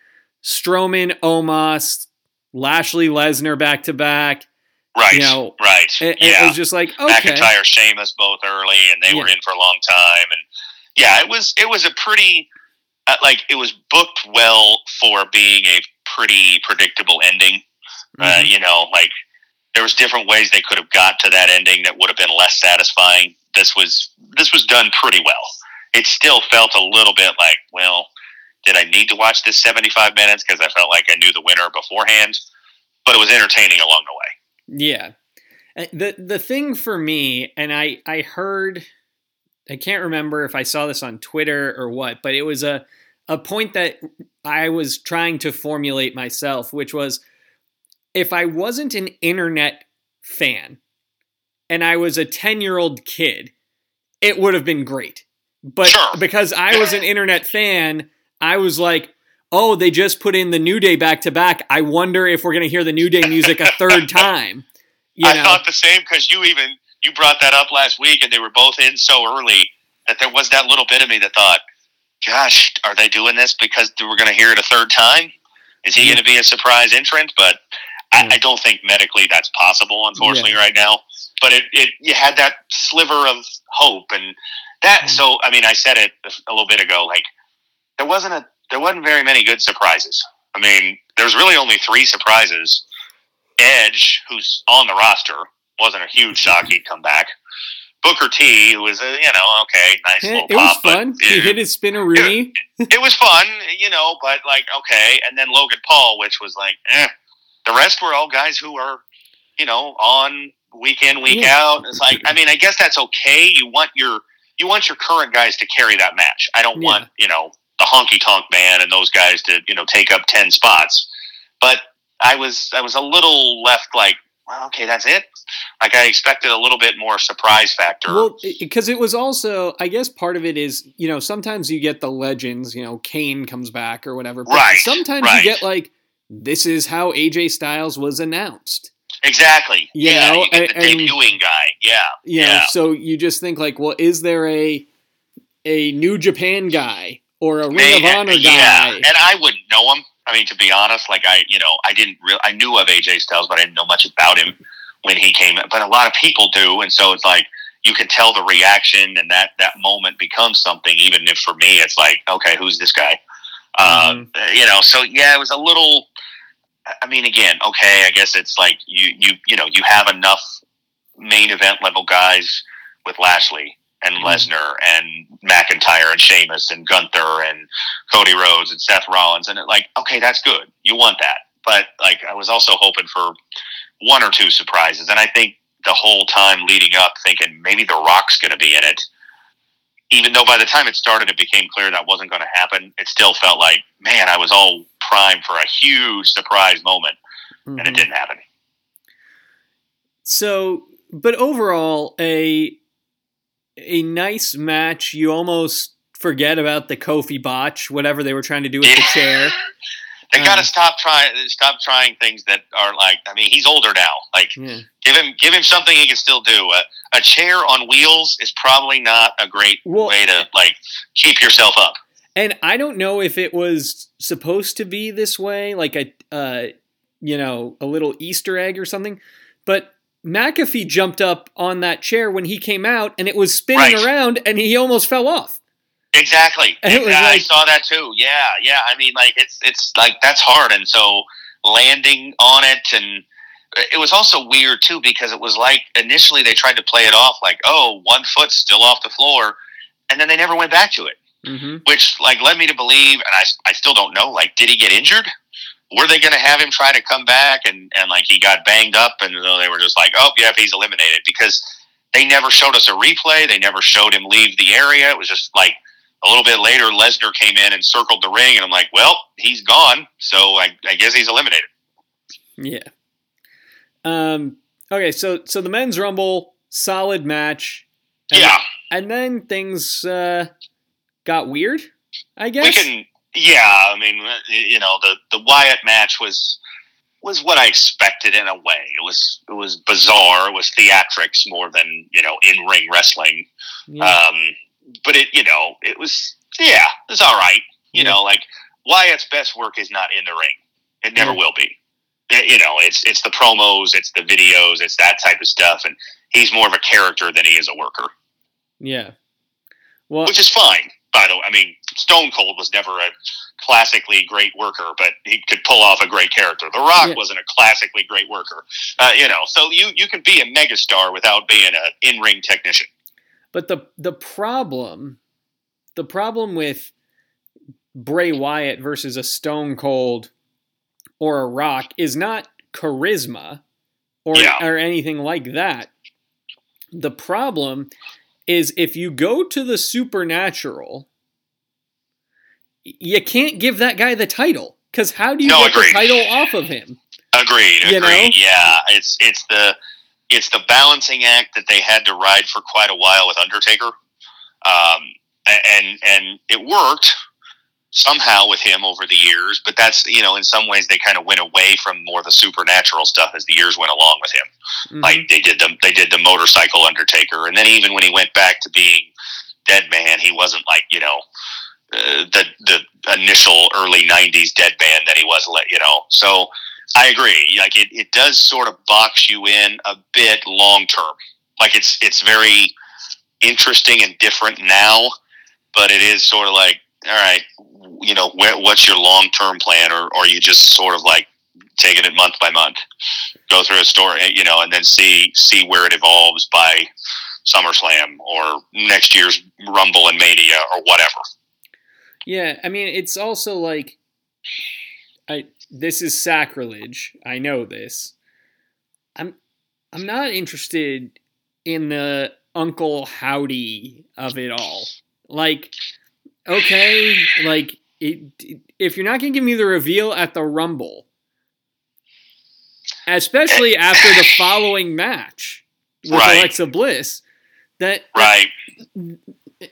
Strowman, Omos, Lashley, Lesnar back to back. Right. You know, right. It, yeah. it was just like okay. McIntyre, Sheamus, both early, and they yeah. were in for a long time. And yeah, it was it was a pretty uh, like it was booked well for being a pretty predictable ending. Uh, mm-hmm. Uh, you know, like there was different ways they could have got to that ending that would have been less satisfying. This was this was done pretty well. It still felt a little bit like, well, did I need to watch this 75 minutes because I felt like I knew the winner beforehand? But it was entertaining along the way. Yeah. Uh, the the thing for me, and I I heard, I can't remember if I saw this on Twitter or what, but it was a a point that I was trying to formulate myself, which was if I wasn't an internet fan and I was a 10 year old kid, it would have been great. But sure. because I was an internet fan, I was like, oh, they just put in the New Day back to back. I wonder if we're going to hear the New Day music a third time. You I thought the same because you even you brought that up last week, and they were both in so early that there was that little bit of me that thought, "Gosh, are they doing this because we're going to hear it a third time? Is he mm-hmm. going to be a surprise entrant?" But I, I, don't think medically that's possible, unfortunately, yeah. right now. But it, it you had that sliver of hope, and that. Mm-hmm. So I mean, I said it a little bit ago, like there wasn't a there wasn't very many good surprises. I mean, there's really only three surprises. Edge, who's on the roster, wasn't a huge shock he'd come back. Booker T, who was a you know okay, nice yeah, little it pop. Was fun. But, he hit his Spinaroonie. It, it, was fun, you know, but like okay, and then Logan Paul, which was like, eh. The rest were all guys who are, you know, on week in week yeah. out. It's like I mean, I guess that's okay. You want your you want your current guys to carry that match. I don't yeah. want you know the honky tonk man and those guys to you know take up ten spots. But I was I was a little left like, well, okay, that's it. Like I expected a little bit more surprise factor. Well, because it was also, I guess, part of it is you know sometimes you get the legends, you know, Kane comes back or whatever. But right. Sometimes right. you get like this is how AJ Styles was announced. Exactly. You yeah, know, you and, the debuting guy. Yeah. Yeah. know, so you just think like, well, is there a a New Japan guy or a Ring of Honor guy. Yeah, and I wouldn't know him. I mean, to be honest, like I, you know, I didn't real, I knew of AJ Styles, but I didn't know much about him when he came. But a lot of people do, and so it's like you can tell the reaction, and that that moment becomes something. Even if for me, it's like, okay, who's this guy? Mm-hmm. Uh, you know, so yeah, it was a little. I mean, again, okay, I guess it's like you you you know you have enough main event level guys with Lashley and hmm. Lesnar and McIntyre and Sheamus and Gunther and Cody Rhodes and Seth Rollins and it, like okay that's good you want that but like I was also hoping for one or two surprises and I think the whole time leading up thinking maybe The Rock's going to be in it even though by the time it started, it became clear that wasn't going to happen, it still felt like, man, I was all primed for a huge surprise moment, mm-hmm. and it mm-hmm. didn't happen. So, but overall, a a nice match. You almost forget about the Kofi botch, whatever they were trying to do with the chair. They got to um, stop trying. Stop trying things that are like. I mean, he's older now. Like, yeah. give him give him something he can still do. A, a chair on wheels is probably not a great well, way to like keep yourself up. And I don't know if it was supposed to be this way, like a uh, you know a little Easter egg or something. But McAfee jumped up on that chair when he came out, and it was spinning right. around, and he almost fell off. Exactly. yeah, like, I saw that too. Yeah, yeah. I mean, like it's it's like that's hard, and so landing on it, and it was also weird too because it was like initially they tried to play it off like, oh, one foot still off the floor, and then they never went back to it, mm-hmm. which like led me to believe, and I I still don't know, like, did he get injured? Were they going to have him try to come back, and and like he got banged up, and they were just like, oh, yeah, he's eliminated because they never showed us a replay. They never showed him leave the area. It was just like a little bit later, Lesnar came in and circled the ring, and I'm like, well, he's gone, so I, I guess he's eliminated. Yeah. Um. Okay, so so the men's rumble, solid match. And, yeah. And then things uh, got weird. I guess. We can. Yeah, I mean, you know, the the Wyatt match was was what I expected in a way. It was it was bizarre. It was theatrics more than you know in ring wrestling. Yeah. Um, but it, you know, it was, yeah, it's all right. You yeah. know, like Wyatt's best work is not in the ring. It never yeah. will be. You know, it's it's the promos, it's the videos, it's that type of stuff, and he's more of a character than he is a worker. Yeah. Well, which is fine. By the way, I mean Stone Cold was never a classically great worker, but he could pull off a great character. The Rock yeah. wasn't a classically great worker, uh, you know. So you you can be a megastar without being an in ring technician. But the the problem, the problem with Bray Wyatt versus a Stone Cold or a Rock is not charisma or yeah. or anything like that. The problem is if you go to the supernatural, you can't give that guy the title because how do you no, get agreed. the title off of him? Agreed. You agreed. Know? Yeah, it's it's the it's the balancing act that they had to ride for quite a while with Undertaker, um, and and it worked somehow with him over the years. But that's you know in some ways they kind of went away from more the supernatural stuff as the years went along with him. Mm-hmm. Like they did the they did the motorcycle Undertaker, and then even when he went back to being Dead Man, he wasn't like you know. Uh, the the initial early '90s dead man that he was, you know. So I agree. Like it, it does sort of box you in a bit long term. Like it's it's very interesting and different now, but it is sort of like, all right, you know, what's your long term plan, or, or are you just sort of like taking it month by month, go through a story, you know, and then see see where it evolves by SummerSlam or next year's Rumble and Mania or whatever. Yeah, I mean, it's also like I this is sacrilege. I know this. I'm I'm not interested in the Uncle Howdy of it all. Like, okay, like it, if you're not gonna give me the reveal at the Rumble, especially eh. after the following match with right. Alexa Bliss, that right.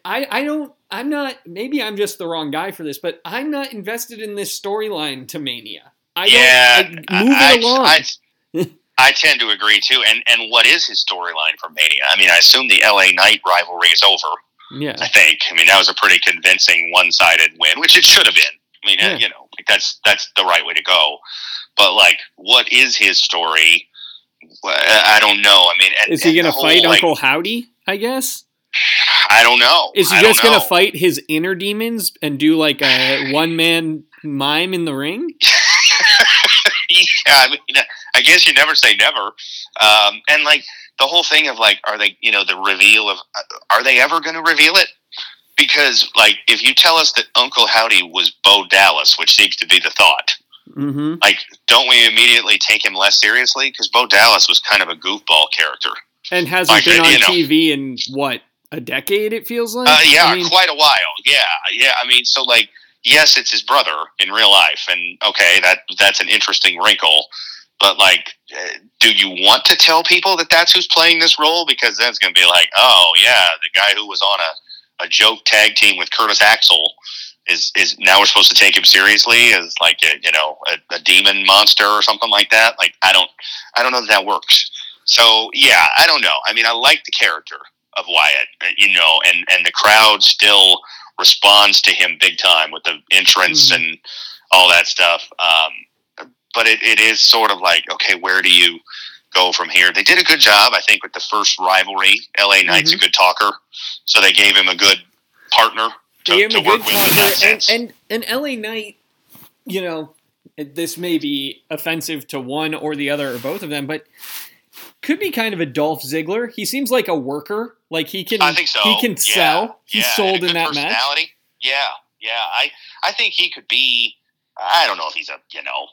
I I don't I'm not. Maybe I'm just the wrong guy for this, but I'm not invested in this storyline to Mania. I yeah, don't, I, move I, it along. I, I, tend to agree too. And and what is his storyline for Mania? I mean, I assume the LA Knight rivalry is over. Yeah, I think. I mean, that was a pretty convincing one-sided win, which it should have been. I mean, yeah. you know, like that's that's the right way to go. But like, what is his story? I don't know. I mean, and, is he going to fight like, Uncle Howdy? I guess. I don't know. Is he just going to fight his inner demons and do like a one man mime in the ring? yeah, I mean, I guess you never say never. Um, and like the whole thing of like, are they, you know, the reveal of, uh, are they ever going to reveal it? Because like, if you tell us that Uncle Howdy was Bo Dallas, which seems to be the thought, mm-hmm. like, don't we immediately take him less seriously? Because Bo Dallas was kind of a goofball character and hasn't like, been on know, TV in what a decade. It feels like. Uh, yeah, I mean, quite a while. Yeah, yeah. I mean, so like, yes, it's his brother in real life, and okay, that that's an interesting wrinkle. But like, do you want to tell people that that's who's playing this role? Because that's going to be like, oh yeah, the guy who was on a, a joke tag team with Curtis Axel is is now we're supposed to take him seriously as like a, you know a, a demon monster or something like that. Like I don't I don't know that that works. So yeah, I don't know. I mean, I like the character of Wyatt, uh, you know, and and the crowd still responds to him big time with the entrance mm-hmm. and all that stuff. Um, but it, it is sort of like, okay, where do you go from here? They did a good job, I think, with the first rivalry. LA Knight's mm-hmm. a good talker, so they gave him a good partner to, a good talker. And, and and LA Knight, you know, this may be offensive to one or the other or both of them, but could be kind of a Dolph Ziggler. He seems like a worker. Like he can, I think so. He can yeah. sell. He's yeah. sold in that match. Yeah, yeah. I I think he could be. I don't know if he's a you know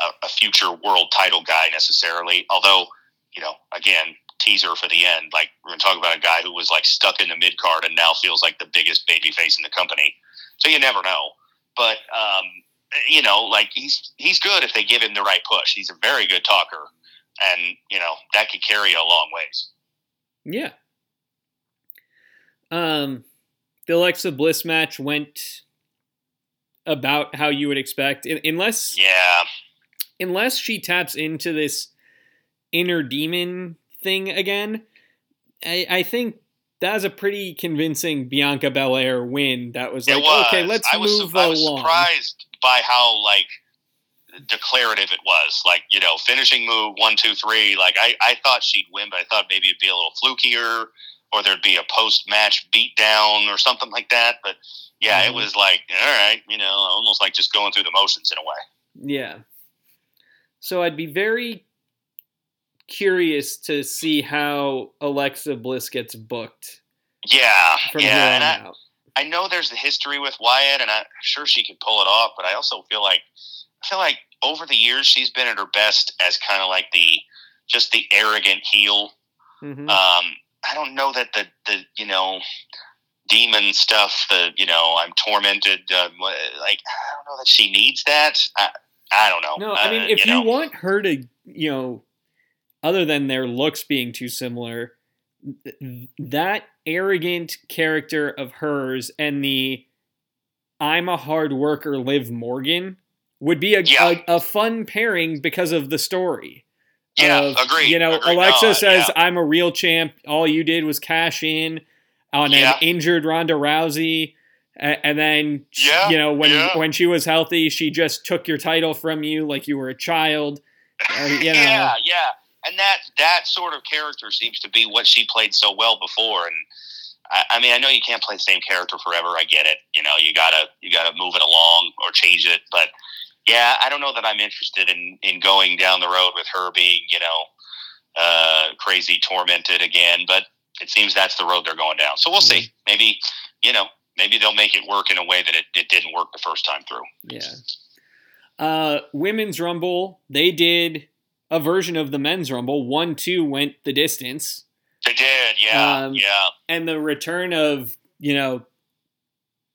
a, a future world title guy necessarily. Although you know, again, teaser for the end. Like we're gonna talk about a guy who was like stuck in the mid card and now feels like the biggest baby face in the company. So you never know. But um, you know, like he's he's good if they give him the right push. He's a very good talker and you know that could carry a long ways. Yeah. Um, the Alexa Bliss match went about how you would expect, unless yeah, unless she taps into this inner demon thing again. I, I think that was a pretty convincing Bianca Belair win. That was like, was. okay, let's I was, move I was along. surprised by how like declarative it was. Like, you know, finishing move one, two, three. Like, I, I thought she'd win, but I thought maybe it'd be a little flukier or there'd be a post match beatdown or something like that. But yeah, mm-hmm. it was like, all right, you know, almost like just going through the motions in a way. Yeah. So I'd be very curious to see how Alexa Bliss gets booked. Yeah. yeah. And I, I know there's the history with Wyatt, and I'm sure she could pull it off, but I also feel like I feel like over the years she's been at her best as kind of like the just the arrogant heel. Mm-hmm. Um, I don't know that the the you know demon stuff. The you know I'm tormented. Uh, like I don't know that she needs that. I, I don't know. No, I mean uh, if you, know. want her to you know, other than their looks being too similar, that arrogant character of hers and the I'm a hard worker Liv Morgan would be a, yeah. a, a, fun pairing because of the story. Yeah, of, agree. You know, agreed. Alexa no, says, yeah. "I'm a real champ. All you did was cash in on yeah. an injured Ronda Rousey." And then, yeah, you know, when yeah. when she was healthy, she just took your title from you like you were a child. You know. yeah, yeah, and that that sort of character seems to be what she played so well before. And I, I mean, I know you can't play the same character forever. I get it. You know, you gotta you gotta move it along or change it. But yeah, I don't know that I'm interested in in going down the road with her being, you know, uh, crazy tormented again. But it seems that's the road they're going down. So we'll see. Maybe you know, maybe they'll make it work in a way that it, it didn't work the first time through. Yeah. Uh, women's Rumble, they did a version of the men's Rumble. One, two went the distance. They did, yeah, um, yeah. And the return of you know,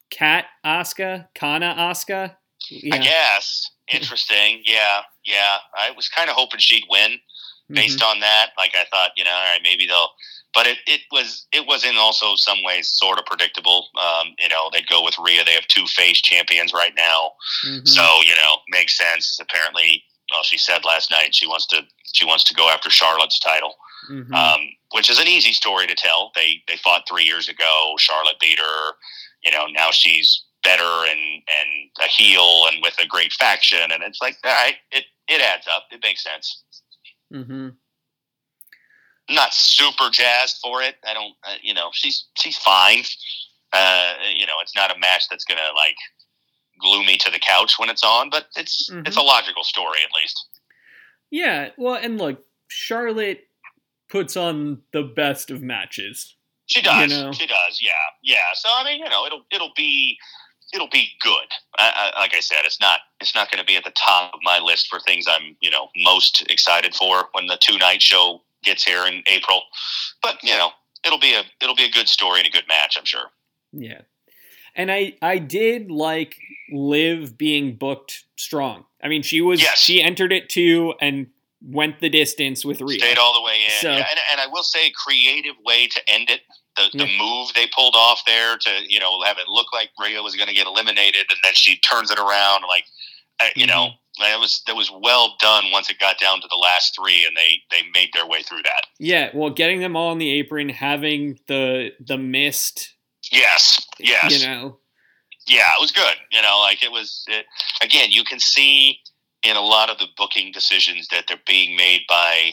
Kat Asuka, Kana Asuka, yeah. I guess. Interesting. yeah, yeah. I was kind of hoping she'd win based mm-hmm. on that. Like I thought, you know, all right, maybe they'll. But it, it was it was in also some ways sort of predictable. Um, you know, they'd go with Rhea. They have two face champions right now, mm-hmm. so you know, makes sense. Apparently, well, she said last night she wants to she wants to go after Charlotte's title, mm-hmm. um, which is an easy story to tell. They they fought three years ago. Charlotte beat her. You know, now she's better and and a heel and with a great faction, and it's like, all right, it it adds up. It makes sense. Mm-hmm. I'm not super jazzed for it. I don't, uh, you know, she's she's fine. Uh, you know, it's not a match that's gonna like glue me to the couch when it's on, but it's mm-hmm. it's a logical story at least. Yeah, well, and look, Charlotte puts on the best of matches. She does. You know? She does. Yeah, yeah. So I mean, you know, it'll it'll be it'll be good. I, I, like I said, it's not it's not going to be at the top of my list for things I'm you know most excited for when the two night show gets here in April. But you know, it'll be a it'll be a good story and a good match. I'm sure. Yeah, and I I did like Liv being booked strong. I mean, she was yes. she entered it too and went the distance with Rhea. Stayed all the way in. So, yeah, and, and I will say, creative way to end it. The, the yeah. move they pulled off there to you know have it look like Rhea was going to get eliminated, and then she turns it around like uh, you mm-hmm. know that was that was well done once it got down to the last three and they they made their way through that. Yeah, well, getting them all on the apron, having the the mist. Yes. Yes. You know. Yeah, it was good. You know, like it was. It, again, you can see in a lot of the booking decisions that they're being made by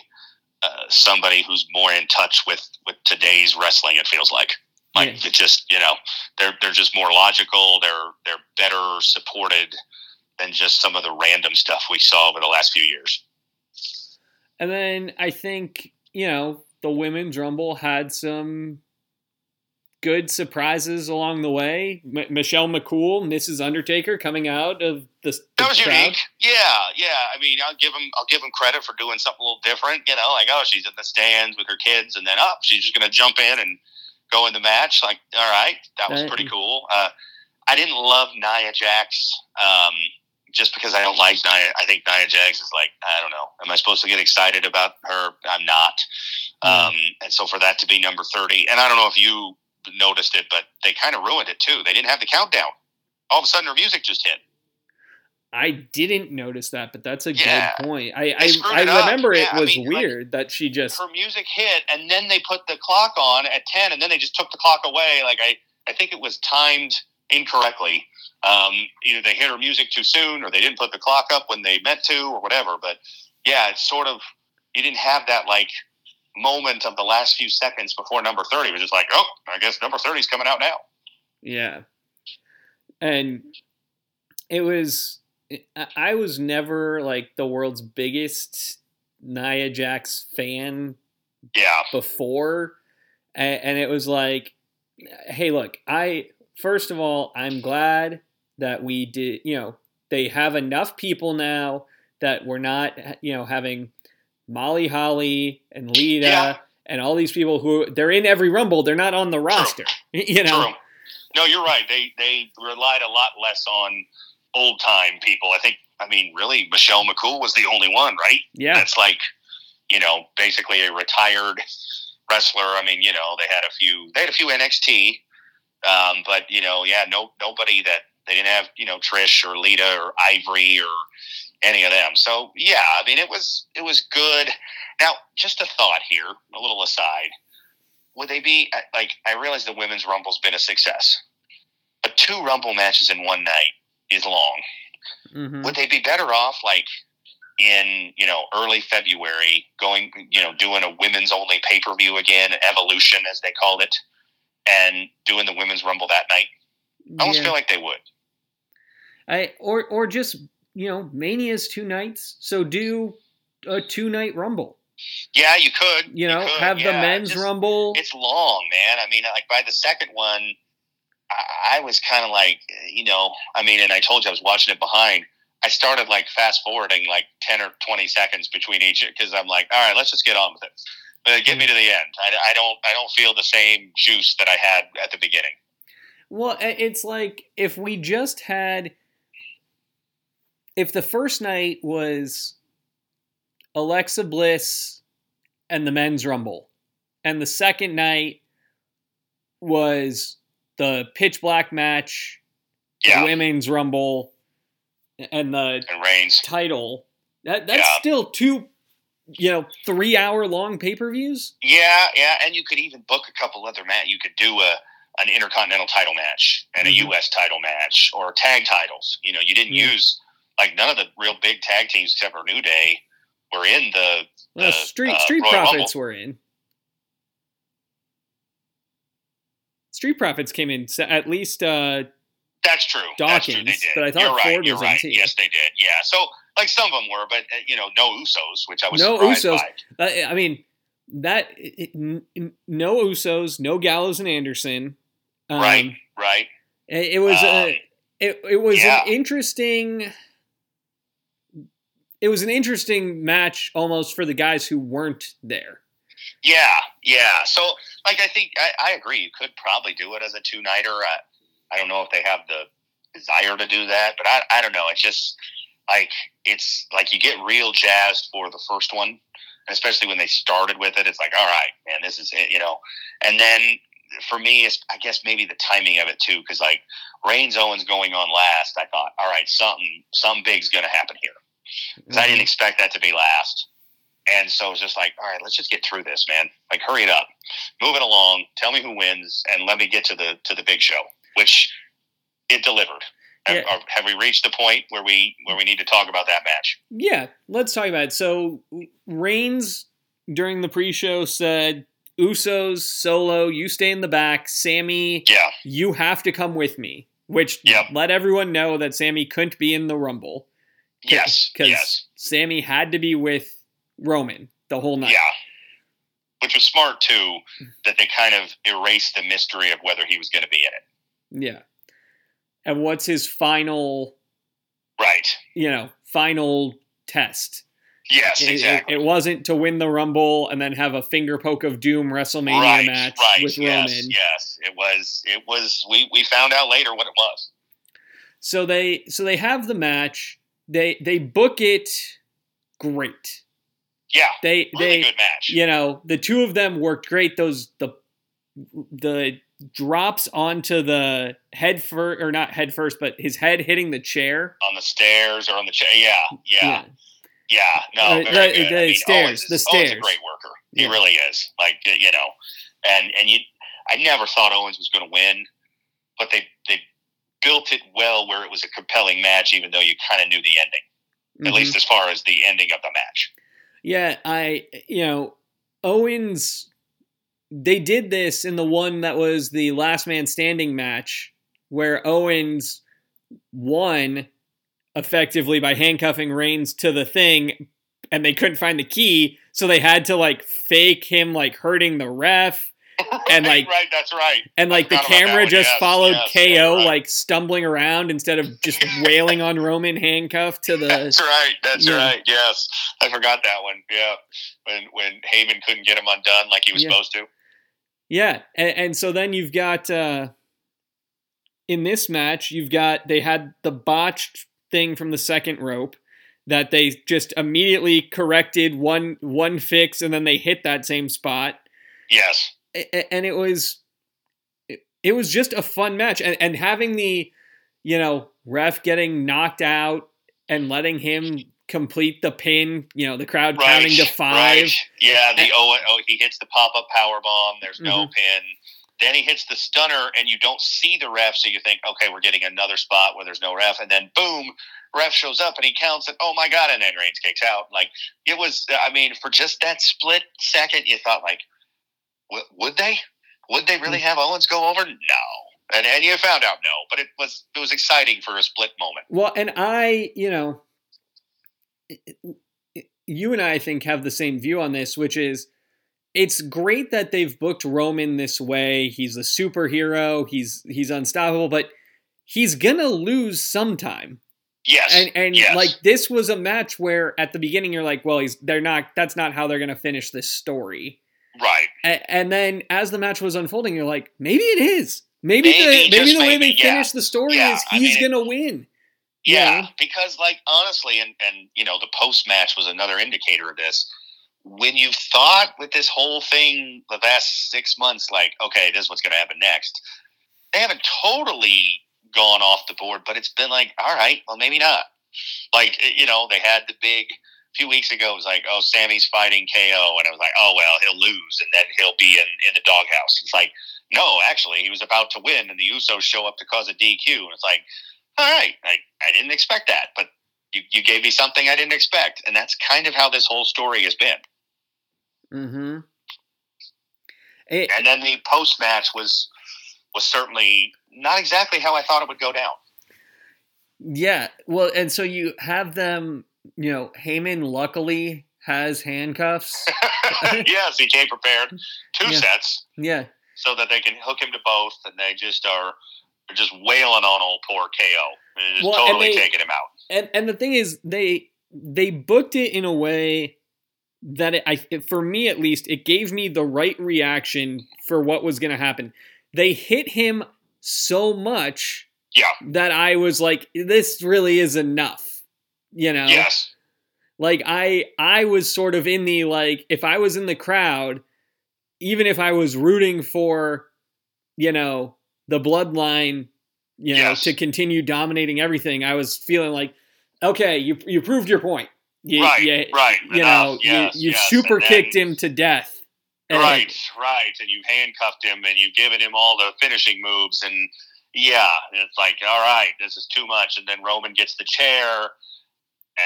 uh, somebody who's more in touch with with today's wrestling. It feels like. Like yeah. it just you know they're they're just more logical. They're they're better supported than just some of the random stuff we saw over the last few years. And then I think you know the women's rumble had some good surprises along the way. M- Michelle McCool, Mrs. Undertaker, coming out of the, the that was crowd. unique. Yeah, yeah. I mean, I'll give him I'll give him credit for doing something a little different. You know, like oh, she's in the stands with her kids, and then up, oh, she's just going to jump in and go in the match. Like, all right, that was pretty cool. Uh, I didn't love Nia Jax. Um, just because I don't like Nia, I think Nia Jax is like, I don't know. Am I supposed to get excited about her? I'm not. Um, and so for that to be number 30, and I don't know if you noticed it, but they kind of ruined it too. They didn't have the countdown. All of a sudden, her music just hit. I didn't notice that, but that's a yeah. good point. I I, I remember it, was I mean, weird like, that she just her music hit, and then they put the clock on at ten, and then they just took the clock away. Like I I think it was timed incorrectly. Um, either they hit her music too soon, or they didn't put the clock up when they meant to, or whatever. But yeah, it's sort of you didn't have that like moment of the last few seconds before number 30 it was just like oh i guess number 30 is coming out now. Yeah. And it was i was never like the world's biggest nia jax fan yeah. before. And, and it was like hey look i first of all i'm glad that we did you know they have enough people now that we're not you know having Molly Holly and Lita yeah. and all these people who they're in every Rumble. They're not on the roster. True. You know. True. No, you're right. They they relied a lot less on old time people. I think. I mean, really, Michelle McCool was the only one, right? Yeah. That's like, you know, basically a retired wrestler. I mean, you know, they had a few. They had a few NXT, um, but you know, yeah, no, nobody that they didn't have. You know, Trish or Lita or Ivory or any of them. So yeah, I mean it was it was good. Now, just a thought here, a little aside. Would they be like I realize the women's rumble's been a success. But two rumble matches in one night is long. Mm-hmm. Would they be better off like in, you know, early February going, you know, doing a women's only pay-per-view again, Evolution as they called it, and doing the women's rumble that night? I almost yeah. feel like they would. I or or just you know, Mania's two nights, so do a two night Rumble. Yeah, you could. You know, you could, have yeah. the men's Just, Rumble. It's long, man. I mean, like by the second one, I, I was kind of like, you know, I mean, and I told you I was watching it behind. I started like fast forwarding like ten or twenty seconds between each because I'm like, all right, let's just get on with it. But get me to the end. I, I don't. I don't feel the same juice that I had at the beginning. Well, it's like if we just had if the first night was Alexa Bliss and the men's rumble, and the second night was the pitch black match, yeah. the women's rumble, and the and Reigns. title, that that's yeah. still two you know, three hour long pay per views? Yeah, yeah. And you could even book a couple other matches. You could do a an intercontinental title match and a mm-hmm. US title match or tag titles. You know, you didn't yeah. use like none of the real big tag teams except for New Day were in the, the well, Street uh, Street Royal Profits Rumble. were in. Street Profits came in at least. Uh, That's true. Dawkins, That's true, but I thought you're Ford you're was right. in too. Yes, they did. Yeah, so like some of them were, but uh, you know, no Usos, which I was no Usos. by. Uh, I mean, that it, no Usos, no Gallows and Anderson. Um, right, right. It, it was um, a, it, it was yeah. an interesting it was an interesting match almost for the guys who weren't there. Yeah, yeah. So, like, I think I, I agree. You could probably do it as a two nighter. I, I don't know if they have the desire to do that, but I, I don't know. It's just like it's like you get real jazzed for the first one, especially when they started with it. It's like, all right, man, this is it, you know. And then for me, it's I guess maybe the timing of it too, because like Reigns Owens going on last, I thought, all right, something something big's gonna happen here. Because mm-hmm. I didn't mm-hmm. expect that to be last. And so it was just like, all right, let's just get through this, man. Like, hurry it up, move it along. Tell me who wins, and let me get to the to the big show, which it delivered. Yeah. Have, have, we reached the point where we where we need to talk about that match? Yeah, let's talk about it. So Reigns during the pre-show said, "Usos, Solo, you stay in the back. Sami, yeah, you have to come with me." Which yep. let everyone know that Sami couldn't be in the Rumble. Yes, because yes. Sami had to be with Roman the whole night. Yeah, which was smart too. That they kind of erased the mystery of whether he was going to be in it. Yeah, and what's his final, right? You know, final test. Yes, it, exactly. It, it, wasn't to win the Rumble and then have a finger poke of doom WrestleMania right, match right, with yes, Roman. Yes, it was. It was. We we found out later what it was. So they so they have the match. They they book it great. Yeah, they really they good match. You know, the two of them worked great. Those the the drops onto the head first or not head first, but his head hitting the chair on the stairs or on the chair. Yeah, yeah, yeah. yeah no, uh, the, the I mean, stairs. Is, the stairs. Owens a great worker. He yeah. really is. Like you know, and and you, I never thought Owens was going to win, but they they built it well where it was a compelling match, even though you kind of knew the ending, mm-hmm. at least as far as the ending of the match. Yeah, I you know Owens. They did this in the one that was the last man standing match where Owens won effectively by handcuffing Reigns to the thing and they couldn't find the key so they had to like fake him like hurting the ref and like right, that's right. And like the camera just yes, followed yes, KO right. like stumbling around instead of just wailing on Roman handcuffed to the. That's right. That's right. Yes, I forgot that one. Yeah, when when Heyman couldn't get him undone like he was yeah. supposed to. Yeah, and, and so then you've got uh in this match you've got they had the botched thing from the second rope that they just immediately corrected one one fix and then they hit that same spot. Yes and it was it was just a fun match and, and having the you know ref getting knocked out and letting him complete the pin you know the crowd right, counting to five right. yeah the oh, oh he hits the pop-up power bomb there's no mm-hmm. pin then he hits the stunner and you don't see the ref so you think okay we're getting another spot where there's no ref and then boom ref shows up and he counts it oh my god and then Reigns kicks out like it was i mean for just that split second you thought like would they? Would they really hmm. have Owens go over? No. And, and you found out no, but it was it was exciting for a split moment. Well, and I, you know, you and I, I think have the same view on this, which is it's great that they've booked Roman this way. He's a superhero. He's he's unstoppable, but he's gonna lose sometime. Yes. And and yes. like this was a match where at the beginning you're like, well, he's they're not that's not how they're gonna finish this story. Right. A- and then as the match was unfolding, you're like, maybe it is. Maybe, maybe the maybe the way they yeah. finish the story yeah. is he's I mean, gonna win. Yeah, because like honestly, and and you know, the post match was another indicator of this. When you thought with this whole thing the last six months, like, okay, this is what's gonna happen next, they haven't totally gone off the board, but it's been like, all right, well maybe not. Like, eh, you know, they had the big few weeks ago it was like, oh, Sami's fighting KO, and I was like, oh well, he'll lose, and then he'll be in in the doghouse. It's like, no, actually, he was about to win, and the Usos show up to cause a DQ, and it's like, all right, I I didn't expect that, but you you gave me something I didn't expect, and that's kind of how this whole story has been. Hmm. And then the post match was was certainly not exactly how I thought it would go down. Yeah, well, and so you have them you know, Heyman luckily has handcuffs. yes, he came prepared. Two yeah. sets. Yeah. So that they can hook him to both, and they just are they're just wailing on old poor KO. They're just well, totally they, taking him out. And and the thing is, they they booked it in a way that it, I for me at least it gave me the right reaction for what was going to happen. They hit him so much yeah. that I was like this really is enough. You know. Yes. Like I I was sort of in the like if I was in the crowd even if I was rooting for you know the bloodline you know Yes. to continue dominating everything I was feeling like okay you you proved your point. You, right. you, right. you know, yes, you, you yes. super then- kicked him to death. Right, right. And you've handcuffed him and you've given him all the finishing moves. And yeah, it's like, all right, this is too much. And then Roman gets the chair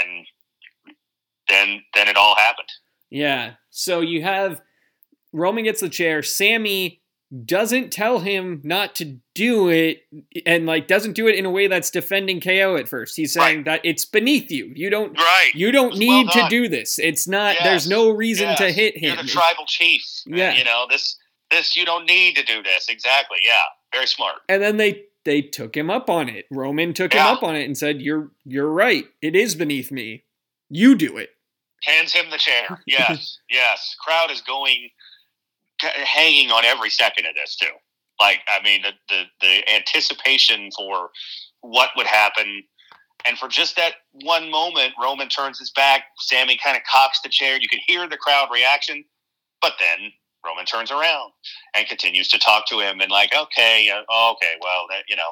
and then then it all happened. Yeah. So you have Roman gets the chair. Sami doesn't tell him not to do it and like doesn't do it in a way that's defending KO at first. He's saying that it's beneath you. You don't Right. you don't Well need to do this. It's not Yes, there's no reason to Yes. hit You're him. the tribal chief. Yeah. You know, this this you don't need to do this. Exactly. Yeah. Very smart. and then they they took him up on it. Roman took him up on it and said, "You're you're right. It is beneath me. You do it." Hands him the chair. Yes. yes. Crowd is going hanging on every second of this too. Like I mean the the, the anticipation for what would happen and for just that one moment Roman turns his back, Sami kind of cocks the chair. You can hear the crowd reaction, but then Roman turns around and continues to talk to him and like, okay, uh, oh, okay, well, that, you know.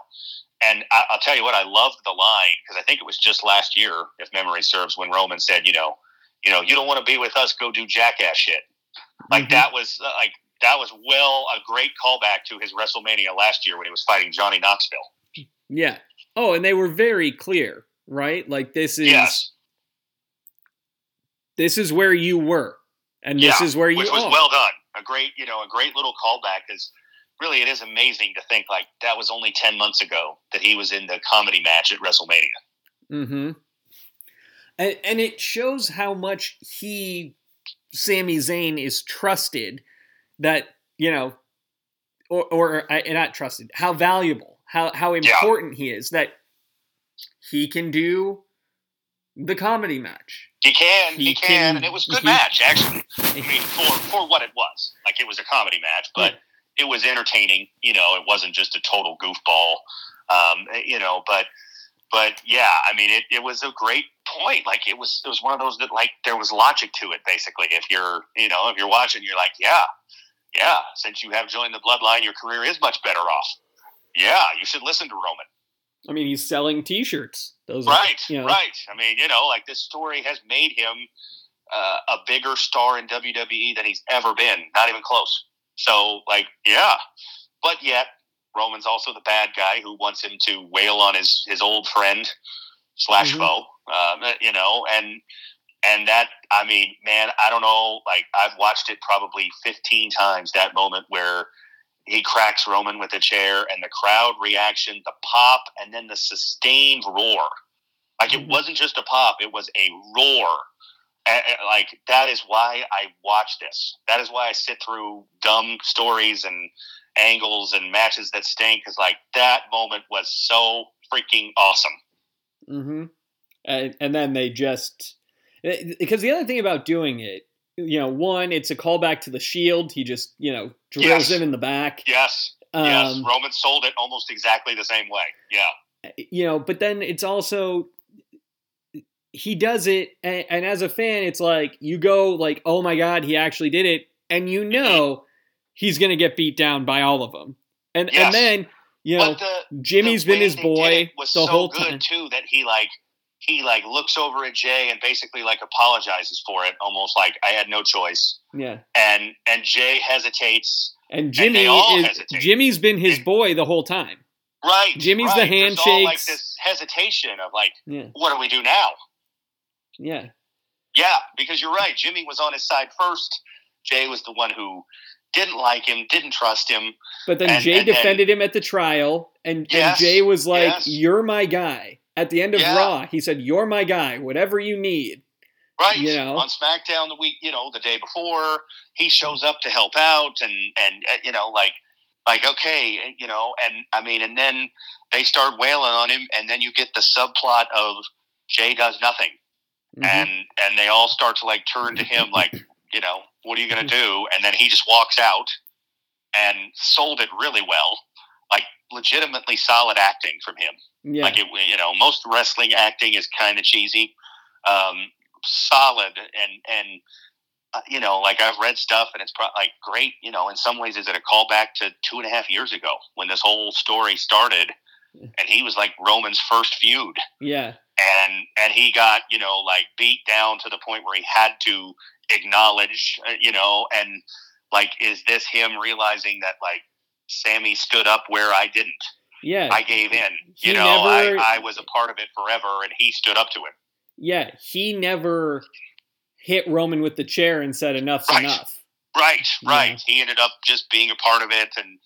And I, I'll tell you what, I loved the line because I think it was just last year, if memory serves, when Roman said, you know, you know, you don't want to be with us, go do jackass shit. Like Mhm. that was uh, like that was well a great callback to his WrestleMania last year when he was fighting Johnny Knoxville. Yeah. Oh, and they were very clear, right? Like this is Yes. this is where you were, and this Yeah, is where you which was are. well done. A great, you know, a great little callback because really it is amazing to think like that was only ten months ago that he was in the comedy match at WrestleMania. Mm-hmm. And, and it shows how much he, Sami Zayn, is trusted. That you know, or or uh, not trusted. How valuable, how how Yeah. important he is. That he can do the comedy match. He can, he, He can, can- and it was a good he- match actually. I mean, for for what it was, like it was a comedy match, but it was entertaining. You know, it wasn't just a total goofball. Um, you know, but but yeah, I mean, it, it was a great point. Like it was it was one of those that like there was logic to it. Basically, if you're you know if you're watching, you're like, yeah, yeah. Since you have joined the bloodline, your career is much better off. Yeah, you should listen to Roman. I mean, he's selling T-shirts. Those are, Right, you know, right. I mean, you know, like this story has made him uh, a bigger star in WWE than he's ever been. Not even close. So, like, yeah. But yet, Roman's also the bad guy who wants him to wail on his his old friend slash Mhm. foe. Um, you know, and and that I mean, man, I don't know. Like, I've watched it probably fifteen times. That moment where he cracks Roman with a chair, and the crowd reaction, the pop, and then the sustained roar. Like it Mhm. wasn't just a pop; it was a roar. And, and, like that is why I watch this. That is why I sit through dumb stories and angles and matches that stink. Because like that moment was so freaking awesome. Mm-hmm. And, and then they just because the other thing about doing it, you know, one, it's a callback to the Shield. He just you know drills Yes. him in the back. Yes, yes. Um, Roman sold it almost exactly the same way. Yeah, you know, but then it's also he does it, and, and as a fan, it's like you go like, oh my god, he actually did it, and you know he's gonna get beat down by all of them, and Yes. and then you know the Jimmy's the been his boy was the so whole good time. too that he like he like looks over at Jay and basically like apologizes for it, almost like I had no choice. Yeah, And and Jay hesitates. and Jimmy all is hesitate. Jimmy's been his boy the whole time. Right. Jimmy's the right. There's all, like this hesitation of like, Yeah, what do we do now? yeah, Yeah, because you're right. Jimmy was on his side first. Jay was the one who didn't like him, didn't trust him. but then And- Jay and defended him at the trial, and, Yes, and Jay was like, yes. "You're my guy." At the end of Yeah. Raw, he said, "You're my guy. Whatever you need." Right. You know? On SmackDown the week, you know, the day before, he shows up to help out and and uh, you know, like like okay, you know, and I mean, and then they start wailing on him, and then you get the subplot of Jay does nothing, mm-hmm. and and they all start to like turn to him like, you know, what are you gonna do? And then he just walks out and sold it really well, legitimately solid acting from him. Yeah. Like it, you know, most wrestling acting is kind of cheesy. Um, solid and and uh, you know, like I've read stuff and it's pro- like great. You know, in some ways, is it a callback to two and a half years ago when this whole story started, and he was like Roman's first feud. Yeah, and and he got you know like beat down to the point where he had to acknowledge, uh, you know, and like, is this him realizing that like Sami stood up where I didn't? Yeah, I gave in. You know, never, I, I was a part of it forever, and he stood up to it. Yeah, he never hit Roman with the chair and said enough's right. enough. Right, right. Yeah. He ended up just being a part of it, and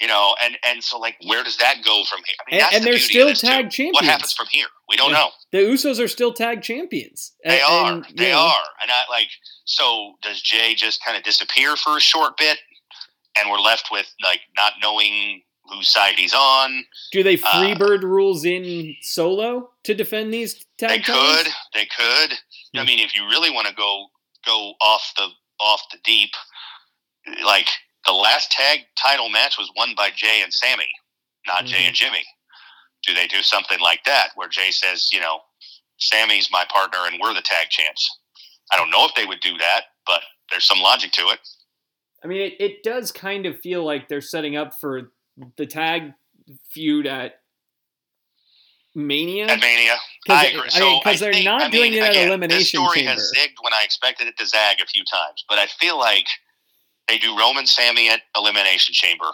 you know, and and so like, where does that go from here? I mean, and, and the they're still tag too. champions. What happens from here? We don't yeah. know. The Usos are still tag champions. They and, are. And, they know. are. And I like. So does Jay just kind of disappear for a short bit, and we're left with like not knowing whose side he's on. Do they uh, freebird uh, rules in solo to defend these tag? They could. They could. I mean, if you really want to go go off the off the deep, like the last tag title match was won by Jay and Sami, not mm-hmm. Jay and Jimmy. Do they do something like that where Jay says, you know, Sami's my partner and we're the tag champs? I don't know if they would do that, but there's some logic to it. I mean, it, it does kind of feel like they're setting up for the tag feud at Mania. At Mania, I agree. So because they're think, not I doing mean, it at again, Elimination this story Chamber. has zigged when I expected it to zag a few times, but I feel like they do Roman Sami at Elimination Chamber.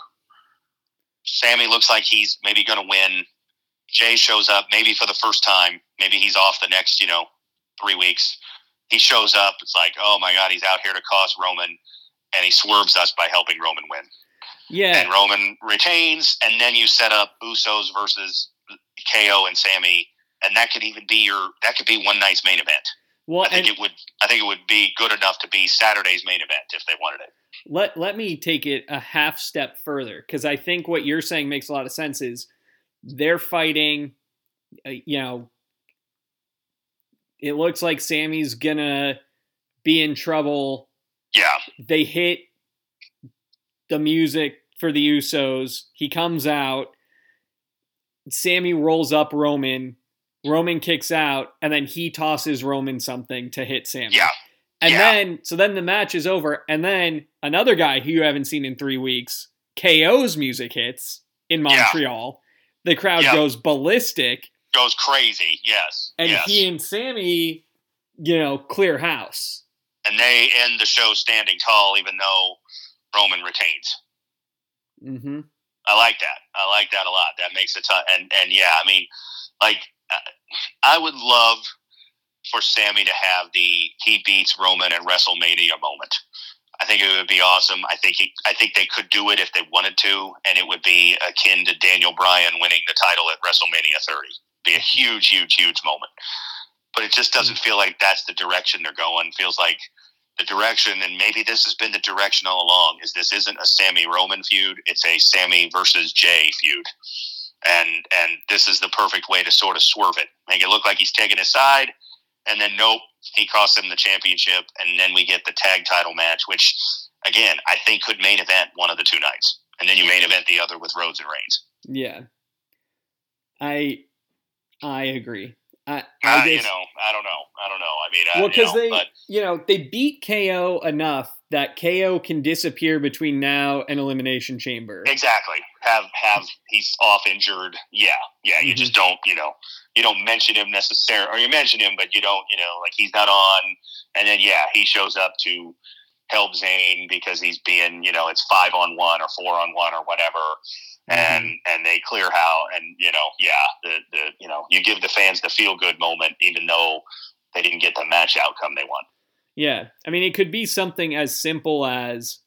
Sami looks like he's maybe going to win. Jay shows up maybe for the first time. Maybe he's off the next, you know, three weeks. He shows up. It's like, oh my God, he's out here to cost Roman, and he swerves us by helping Roman win. Yeah. And Roman retains, and then you set up Usos versus KO and Sami, and that could even be your that could be one night's main event. Well, I think it would. I think it would be good enough to be Saturday's main event if they wanted it. Let Let me take it a half step further because I think what you're saying makes a lot of sense. Is they're fighting, uh, you know, it looks like Sami's gonna be in trouble. Yeah, they hit the music for the Usos. He comes out. Sami rolls up Roman. Roman kicks out, and then he tosses Roman something to hit Sami. Yeah. And yeah. then, so then the match is over, and then another guy who you haven't seen in three weeks, KO's music hits in Montreal. Yeah. The crowd goes ballistic. Goes crazy, yes. And yes. he and Sami, you know, clear house. And they end the show standing tall, even though Roman retains. Mm-hmm. I like that. I like that a lot. That makes a ton. And and yeah, I mean, like, uh, I would love for Sami to have the he beats Roman at WrestleMania moment. I think it would be awesome. I think he, I think they could do it if they wanted to, and it would be akin to Daniel Bryan winning the title at WrestleMania 30. Be a huge, huge, huge moment. But it just doesn't feel like that's the direction they're going. Feels like the direction, and maybe this has been the direction all along, is this isn't a Sami Roman feud; it's a Sami versus Jay feud, and and this is the perfect way to sort of swerve it, make it look like he's taking his side, and then nope, he costs him the championship, and then we get the tag title match, which again I think could main event one of the two nights, and then you main event the other with Rhodes and Reigns. Yeah, I I agree. I, I uh, you know, I don't know. I don't know. I mean, well, because they, but, you know, they beat KO enough that KO can disappear between now and Elimination Chamber. Exactly. Have have he's off injured. Yeah, yeah. You mm-hmm. just don't. You know, you don't mention him necessarily, or you mention him, but you don't. You know, like he's not on, and then yeah, he shows up to help Zayn because he's being, you know, it's five on one or four on one or whatever and mm-hmm. and they clear how and you know yeah the the you know you give the fans the feel good moment even though they didn't get the match outcome they want. Yeah, I mean it could be something as simple as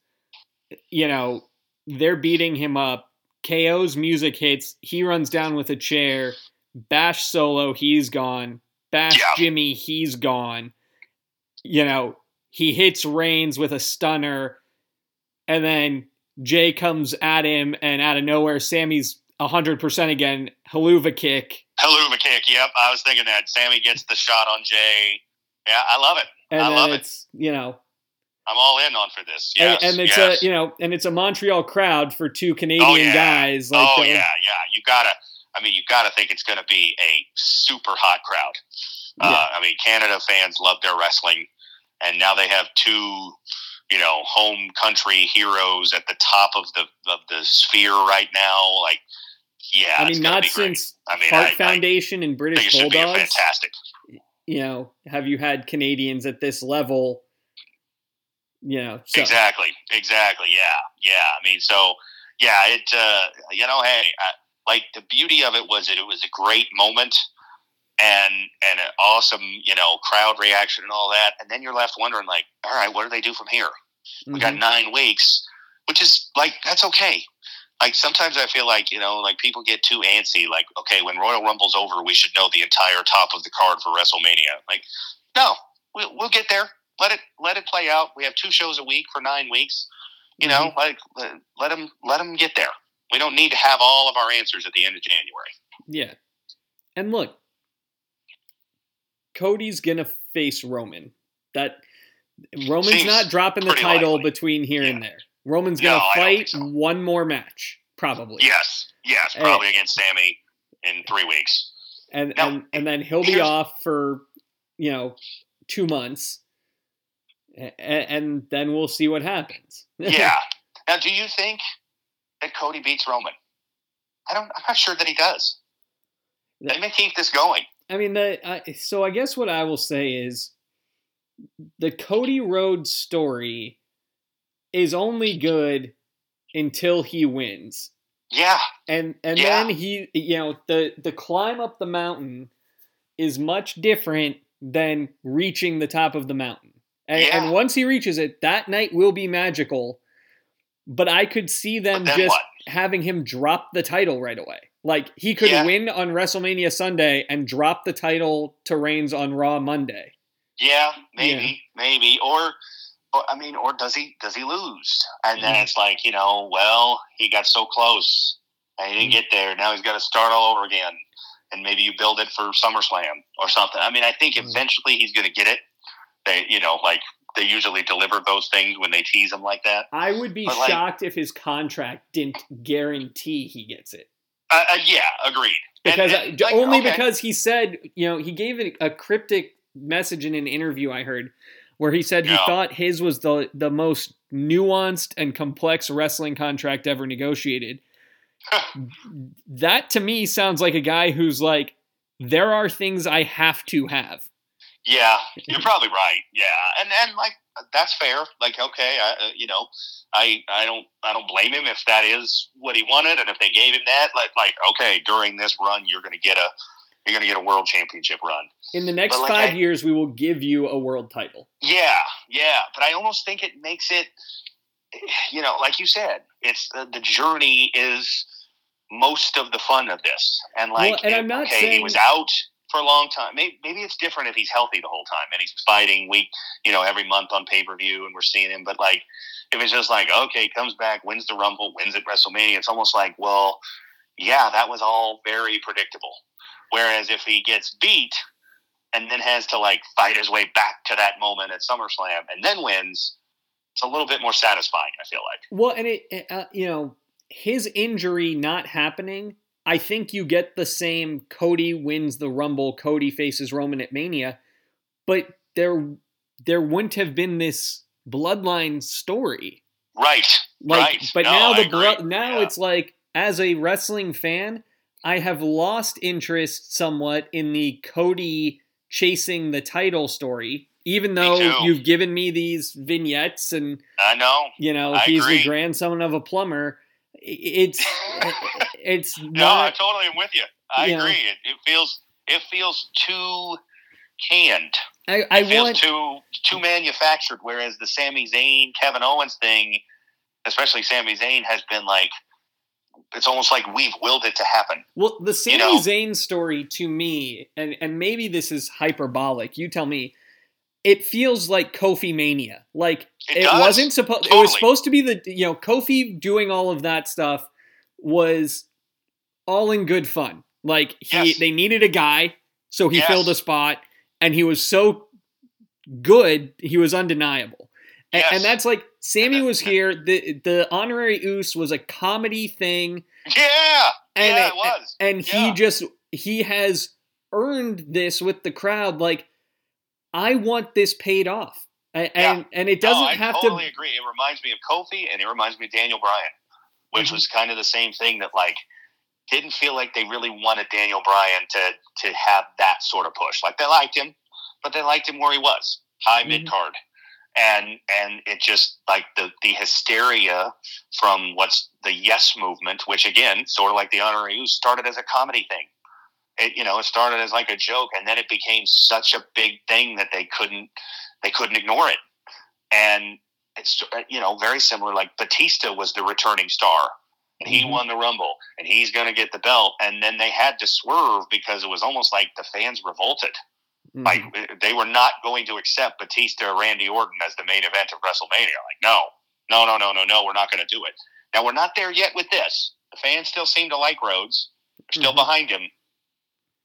you know they're beating him up. KO's music hits. He runs down with a chair. Bash solo. He's gone. Bash yeah. Jimmy. He's gone. You know he hits Reigns with a stunner, and then Jay comes at him, and out of nowhere, Sami's 100% again. Helluva Kick. Helluva Kick, yep. I was thinking that. Sami gets the shot on Jay, Yeah, I love it. And I love it's you know, I'm all in on for this. Yes, and, and it's yes. a you know, and it's a Montreal crowd for two Canadian Oh, yeah. guys. Like oh the- yeah, yeah. You gotta. I mean, you gotta think it's gonna be a super hot crowd. Uh, I mean, Canada fans love their wrestling, and now they have two, you know, home country heroes at the top of the of the sphere right now. Like, yeah, I mean, not since I mean, Heart I, I Foundation and think British it should be Bulldogs. fantastic. You know, have you had Canadians at this level? You know, so Exactly. Exactly. Yeah. Yeah. I mean, so yeah, it. Uh, you know, hey, I, like the beauty of it was that it was a great moment, and and an awesome, you know, crowd reaction and all that, and then you're left wondering, like, all right, what do they do from here? We got mhm. nine weeks, which is like that's okay. Like sometimes I feel like you know, like people get too antsy. Like, okay, when Royal Rumble's over, we should know the entire top of the card for WrestleMania. Like, no, we'll, we'll get there. Let it let it play out. We have two shows a week for nine weeks. You know, like let, let them let them get there. We don't need to have all of our answers at the end of January. Yeah. And look, Cody's gonna face Roman. That Roman's Seems not dropping the title likely. between here and there. Roman's gonna I fight so. one more match, probably. Yes, yes, Hey. probably against Sami in three weeks. And Now, and and then he'll be off for, you know, two months. A- a- And then we'll see what happens. Yeah. now, do you think that Cody beats Roman? I don't. I'm not sure that he does. They may keep this going. I mean, the I so I guess what I will say is the Cody Rhodes story is only good until he wins, Yeah, and and Yeah. then he, you know, the the climb up the mountain is much different than reaching the top of the mountain. And, Yeah. and once he reaches it, that night will be magical. But I could see them just what? having him drop the title right away. Like he could Yeah. win on WrestleMania Sunday and drop the title to Reigns on Raw Monday. Yeah, maybe, maybe, or, or I mean, or does he does he lose? And then it's like you know, well, he got so close and he didn't Mhm. get there. Now he's got to start all over again. And maybe you build it for SummerSlam or something. I mean, I think Mhm. eventually he's going to get it. They, you know, like they usually deliver those things when they tease him like that. I would be But, like- shocked if his contract didn't guarantee he gets it. Uh, uh, yeah, agreed. Because and, uh, like, only okay. because he said, you know, he gave a, a cryptic message in an interview I heard where he said he Yeah. thought his was the the most nuanced and complex wrestling contract ever negotiated. that to me sounds like a guy who's like there are things I have to have. Yeah, you're probably right. Yeah, and and like that's fair. Like, okay, I, uh, you know, I I don't I don't blame him if that is what he wanted, and if they gave him that, like like okay, during this run, you're going to get a you're going to get a world championship run. In the next like, 5 I- years we will give you a world title. Yeah, yeah, but I almost think it makes it, you know, like you said, it's the, the journey is most of the fun of this, and like, Well, and I'm not okay, he was out for a long time. Maybe, maybe it's different if he's healthy the whole time and he's fighting week, you know, every month on pay per view, and we're seeing him. But like, if it's just like, okay, comes back, wins the Rumble, wins at WrestleMania, it's almost like, well, yeah, that was all very predictable. Whereas if he gets beat and then has to like fight his way back to that moment at SummerSlam and then wins, it's a little bit more satisfying. I feel like. Well, and it, uh, you know, his injury not happening, I think you get the same Cody wins the Rumble, Cody faces Roman at Mania, but there there wouldn't have been this bloodline story. Right. Like, right. but No, now the agree. now Yeah. it's like as a wrestling fan, I have lost interest somewhat in the Cody chasing the title story, even though you've given me these vignettes and I know. you know I he's agree. the grandson of a plumber It's it's No, I not totally am with you. I agree. It, it feels it feels too canned. i, I It feels want too too manufactured. Whereas the Sami Zayn, Kevin Owens thing, especially Sami Zayn, has been like it's almost like we've willed it to happen. well the Sami know- Zayn story to me and and maybe this is hyperbolic you tell me it feels like Kofi Mania. Like It it, wasn't supposed. It was supposed to be the you know Kofi doing all of that stuff was all in good fun. Like he, Yes. they needed a guy, so he Yes. filled a spot, and he was so good, he was undeniable. And, Yes. and that's like Sami was here. The the honorary Uce was a comedy thing, Yeah, and yeah, it- it was. and he just he has earned this with the crowd. Like I want this paid off, and and, and it doesn't no, I have totally to. I agree. It reminds me of Kofi, and it reminds me of Daniel Bryan, which Mhm. was kind of the same thing. That like didn't feel like they really wanted Daniel Bryan to to have that sort of push. Like they liked him, but they liked him where he was, high Mhm. mid card, and and it just like the the hysteria from what's the Yes movement, which again, sort of like the honorary started as a comedy thing. It you know it started as like a joke, and then it became such a big thing that they couldn't they couldn't ignore it, and it's you know very similar. Like Batista was the returning star, and he Mhm. won the Rumble, and he's going to get the belt, and then they had to swerve because it was almost like the fans revolted. Mhm. Like they were not going to accept Batista or Randy Orton as the main event of WrestleMania. Like no, no, no, no, no, no, we're not going to do it. Now we're not there yet with this. The fans still seem to like Rhodes. Still Mhm. behind him,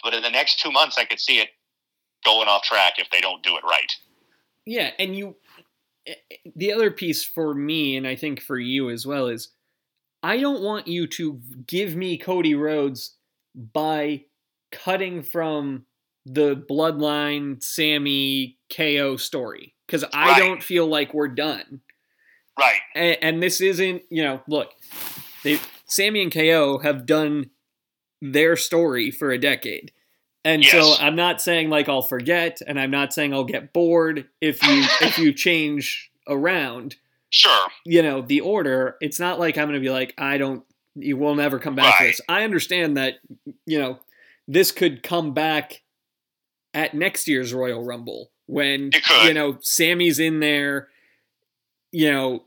but in the next two months, I could see it going off track if they don't do it right. Yeah, and you eh, eh, the other piece for me and I think for you as well is I don't want you to give me Cody Rhodes by cutting from the bloodline Sami KO story cuz I Right. don't feel like we're done. Right. And, and this isn't, you know, look. They Sami and KO have done their story for a decade. And so I'm not saying like I'll forget and I'm not saying I'll get bored if you if you change around, Sure. you know, the order. It's not like I'm going to be like I don't you will never come back to this. I understand that you know, this could come back at next year's Royal Rumble when you know Sami's in there, you know,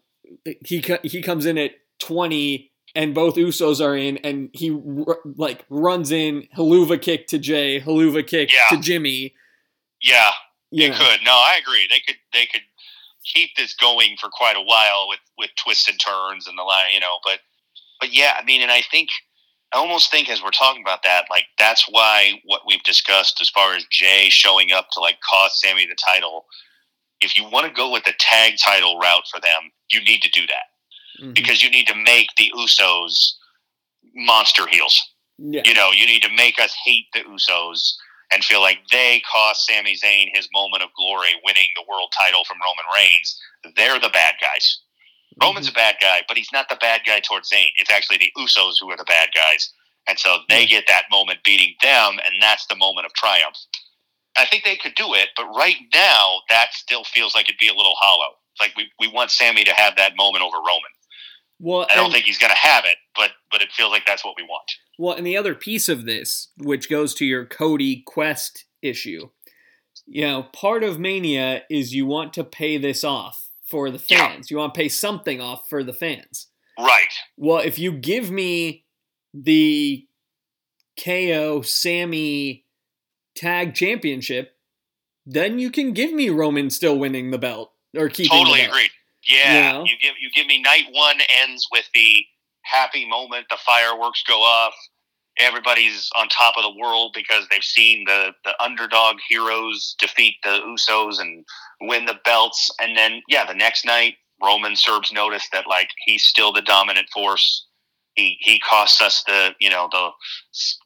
he he comes in at 20 and both Usos are in and he r- like runs in Helluva Kick to Jay, Helluva Kick Yeah. to Jimmy. Yeah. You know. could. No, I agree. They could. They could keep this going for quite a while with with twists and turns and the line, you know. But but yeah, I mean, and I think I almost think as we're talking about that, like that's why what we've discussed as far as Jay showing up to like cost Sami the title. If you want to go with the tag title route for them, you need to do that Mhm. because you need to make the Usos monster heels. yeah. You know, you need to make us hate the Usos and feel like they cost Sami Zayn his moment of glory winning the world title from Roman Reigns. They're the bad guys. Roman's a bad guy, but he's not the bad guy towards Zayn. It's actually the Usos who are the bad guys. And so they get that moment beating them, and that's the moment of triumph. I think they could do it, but right now, that still feels like it'd be a little hollow. It's like we, we want Sami to have that moment over Roman. Well, I don't and- think he's going to have it, but but it feels like that's what we want. Well, and the other piece of this, which goes to your Cody Quest issue, you know, part of Mania is you want to pay this off for the Yeah. fans. You want to pay something off for the fans. Right. Well, if you give me the KO Sami tag championship, then you can give me Roman still winning the belt or keeping it. totally agreed. Yeah, You know? you give you give me night one ends with the happy moment. The fireworks go off. Everybody's on top of the world because they've seen the the underdog heroes defeat the Usos and win the belts. And then yeah, the next night Roman serves notice that like he's still the dominant force. He he costs us the you know the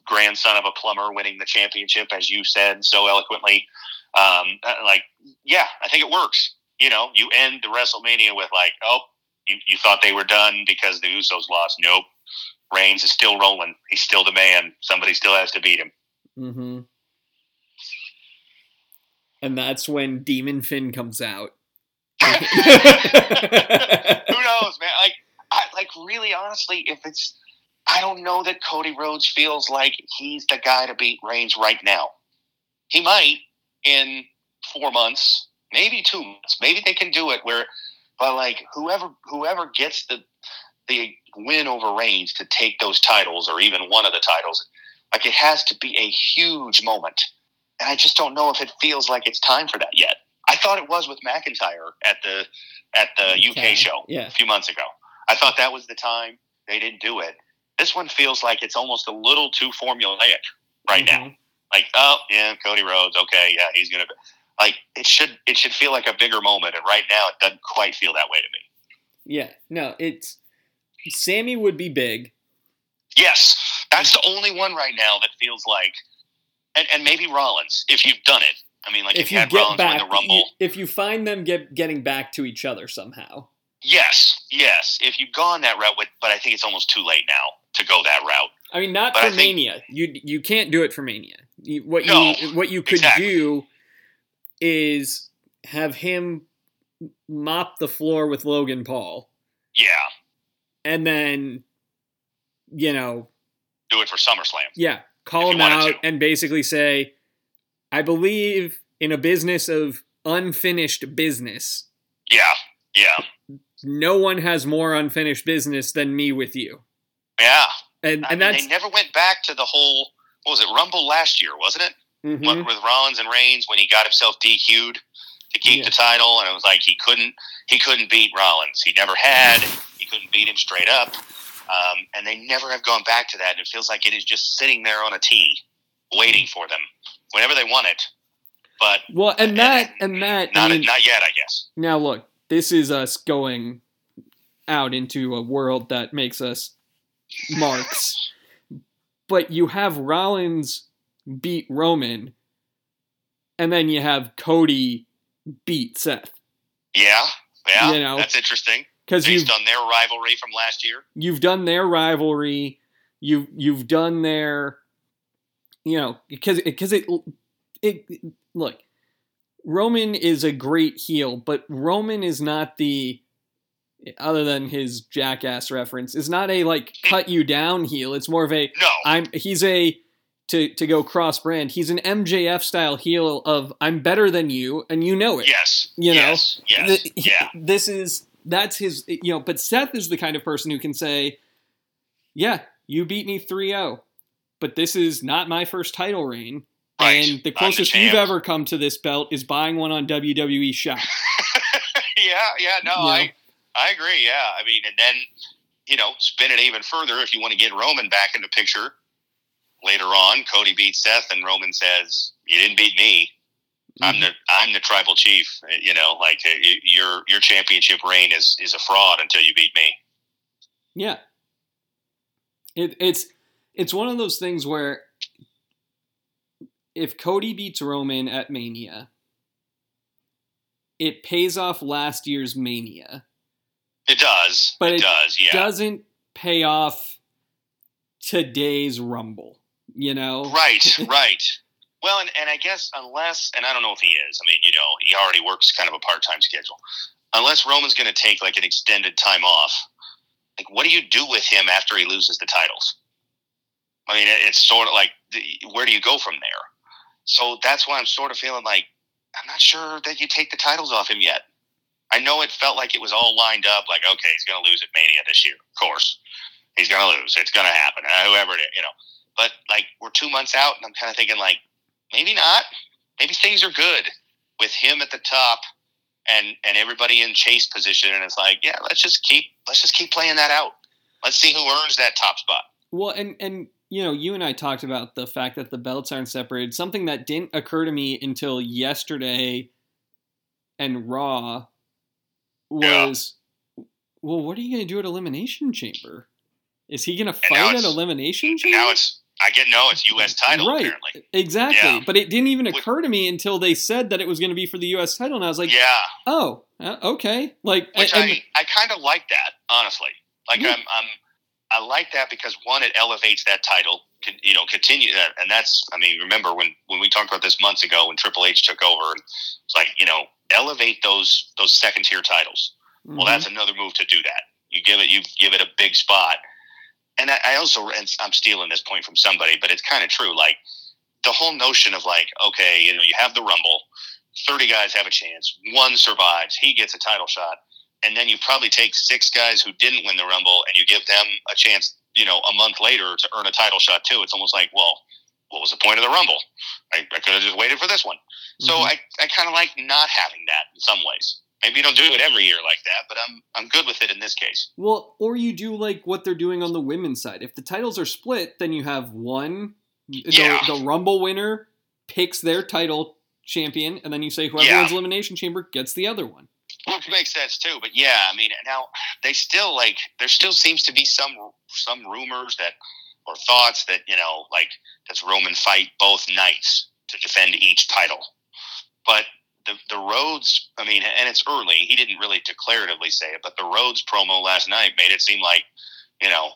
grandson of a plumber winning the championship, as you said so eloquently. Um, uh, like yeah, I think it works you know, you end the WrestleMania with like, oh, you, you thought they were done because the Usos lost. Nope. Reigns is still rolling. He's still the man. Somebody still has to beat him. Mm-hmm. And that's when Demon Finn comes out. Who knows, man? Like, I, like really, honestly, if it's, I don't know that Cody Rhodes feels like he's the guy to beat Reigns right now. He might in four months, maybe two months. Maybe they can do it where, but like whoever whoever gets the the win over Reigns to take those titles or even one of the titles, like it has to be a huge moment. And I just don't know if it feels like it's time for that yet. I thought it was with McIntyre at the at the Okay. UK show Yeah. a few months ago. I thought that was the time. They didn't do it. This one feels like it's almost a little too formulaic right now. Mhm. Like, oh yeah, Cody Rhodes. Okay, yeah, he's gonna. Be. Like it should it should feel like a bigger moment, and right now it doesn't quite feel that way to me. Yeah, no, it's Sami would be big. Yes, that's the only one right now that feels like, and, and maybe Rollins if you've done it. I mean, like if, if you, you had get Rollins back, win the Rumble. if you find them get getting back to each other somehow. Yes, yes. If you've gone that route, with, but I think it's almost too late now to go that route. I mean, not But for think- Mania. You you can't do it for Mania. You, what No, you what you could exactly. do is have him mop the floor with Logan Paul, Yeah, and then you know, do it for SummerSlam. yeah, call him out and basically say, "I believe in a business of unfinished business. Yeah, yeah, No one has more unfinished business than me with you." yeah. And I and mean, that's they never went back to the whole. What was it? Rumble last year, wasn't it? Mhm. What- with Rollins and Reigns when he got himself DQ'd to keep Yeah. the title, and it was like he couldn't he couldn't beat Rollins. He never had. He couldn't beat him straight up, um, and they never have gone back to that. And it feels like it is just sitting there on a tee, waiting for them whenever they want it. But well, and that and that. I not mean, not yet, I guess. Now, look, this is us going out into a world that makes us marks. but you have Rollins beat Roman, and then you have Cody beat Seth. Yeah, yeah, You know, that's interesting. Because you've Based on their rivalry from last year. you've done their rivalry, you've you've done their, you know, because because it, it look, Roman is a great heel, but Roman is not the other than his jackass reference is not a like cut you down heel. It's more of a No, I'm he's a to to go cross brand. He's an MJF style heel of I'm better than you and you know it. yes, You know, yes, yes, The- yeah, This is that's his you know, but Seth is the kind of person who can say, "Yeah, you beat me 3-0, but this is not my first title reign." Right. And the I'm the closest you've ever come to this belt is buying one on WWE Shop. yeah, yeah. No, You I know? I agree. Yeah, I mean, and then you know, spin it even further if you want to get Roman back in the picture. Later on, Cody beats Seth, and Roman says, "You didn't beat me. I'm Mm-hmm. the I'm the tribal chief. You know, like uh, your your championship reign is is a fraud until you beat me." Yeah. It, it's it's one of those things where if Cody beats Roman at Mania, it pays off last year's Mania. It does, But it, it does. Yeah, Doesn't pay off today's Rumble, you know? Right, right. Well, and, and I guess unless, and I don't know if he is. I mean, you know, he already works kind of a part time schedule. Unless Roman's going to take like an extended time off, like what do you do with him after he loses the titles? I mean, it's sort of like where do you go from there? So that's why I'm sort of feeling like I'm not sure that you take the titles off him yet. I know it felt like it was all lined up, like okay, he's going to lose at Mania this year, of course. He's going to lose. It's going to happen. Uh, whoever it is, you know. But like we're two months out, and I'm kind of thinking like maybe not. Maybe things are good with him at the top and and everybody in chase position, and it's like yeah, let's just keep let's just keep playing that out. Let's see who earns that top spot. Well, and and you know, you and I talked about the fact that the belts aren't separated. Something that didn't occur to me until yesterday and Raw was, well, what are you going to do at Elimination Chamber? Is he going to fight at Elimination Chamber? now it's I get no, it's U.S. title right, apparently. exactly. Yeah. But it didn't even occur to me until they said that it was going to be for the U.S. title, and I was like, yeah, oh, uh, okay. Like, which I I kind of like that honestly. Like Yeah. I'm I'm I like that because one, it elevates that title. You know, continue that, and that's. I mean, remember when when we talked about this months ago when Triple H took over, and it's like you know, elevate those those second tier titles. Well, Mhm. that's another move to do that. You give it, you give it a big spot. And I, I also, and I'm stealing this point from somebody, but it's kind of true. Like the whole notion of like, okay, you know, you have the Rumble, 30 guys have a chance, one survives, he gets a title shot, and then you probably take six guys who didn't win the Rumble and you give them a chance, you know, a month later to earn a title shot too. It's almost like, well, what was the point of the Rumble? I, I could have just waited for this one. So Mhm. I, I kind of like not having that in some ways. Maybe you don't do it every year like that, but I'm I'm good with it in this case. Well, or you do like what they're doing on the women's side. If the titles are split, then you have one. The, Yeah. the Rumble winner picks their title champion, and then you say whoever Yeah. wins Elimination Chamber gets the other one. Which makes sense too, but yeah, I mean, now they still like there still seems to be some some rumors that or thoughts that you know like does Roman fight both nights to defend each title, but the the Rhodes, I mean, and it's early. He didn't really declaratively say it, but the Rhodes promo last night made it seem like you know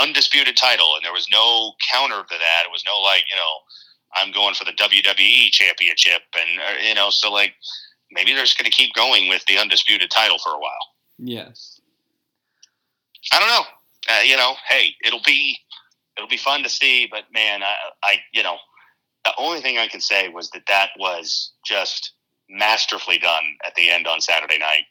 undisputed title, and there was no counter to that. It was no like you know I'm going for the WWE championship, and uh, you know so like maybe they're just going to keep going with the undisputed title for a while. Yes. I don't know. Uh, you know, hey, it'll be it'll be fun to see, but man, I, I you know, the only thing I can say was that that was just masterfully done at the end on Saturday night.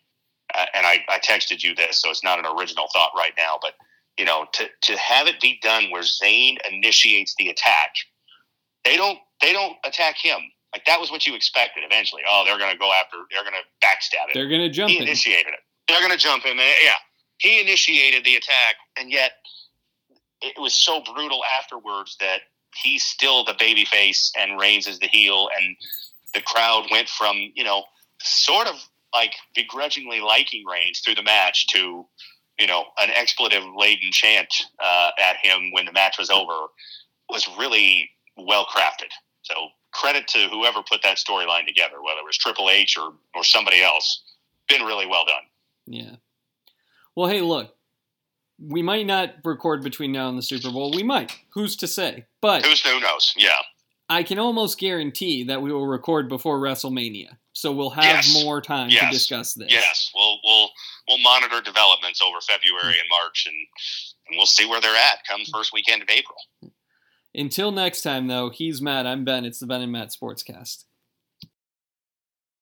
Uh, and I, I texted you this, so it's not an original thought right now, but you know, to to have it be done where Zayn initiates the attack, they don't they don't attack him. Like that was what you expected. Eventually, oh, they're going to go after, they're going to backstab it They're gonna jump he in. initiated it. They're going to jump him. And yeah, he initiated the attack, and yet it was so brutal afterwards that he's still the baby face and Reigns is the heel, and the crowd went from you know sort of like begrudgingly liking Reigns through the match to you know an expletive laden chant uh, at him when the match was over was really well crafted. So credit to whoever put that storyline together, whether it was Triple H or or somebody else. Been really well done. Yeah. Well, hey, look. We might not record between now and the Super Bowl. We might. Who's to say? But Who's who knows? Yeah, I can almost guarantee that we will record before WrestleMania. So we'll have Yes. more time Yes. to discuss this. yes. We'll we'll we'll monitor developments over February and March, and and we'll see where they're at come first weekend of April. Until next time, though, he's Matt. I'm Ben. It's the Ben and Matt Sportscast.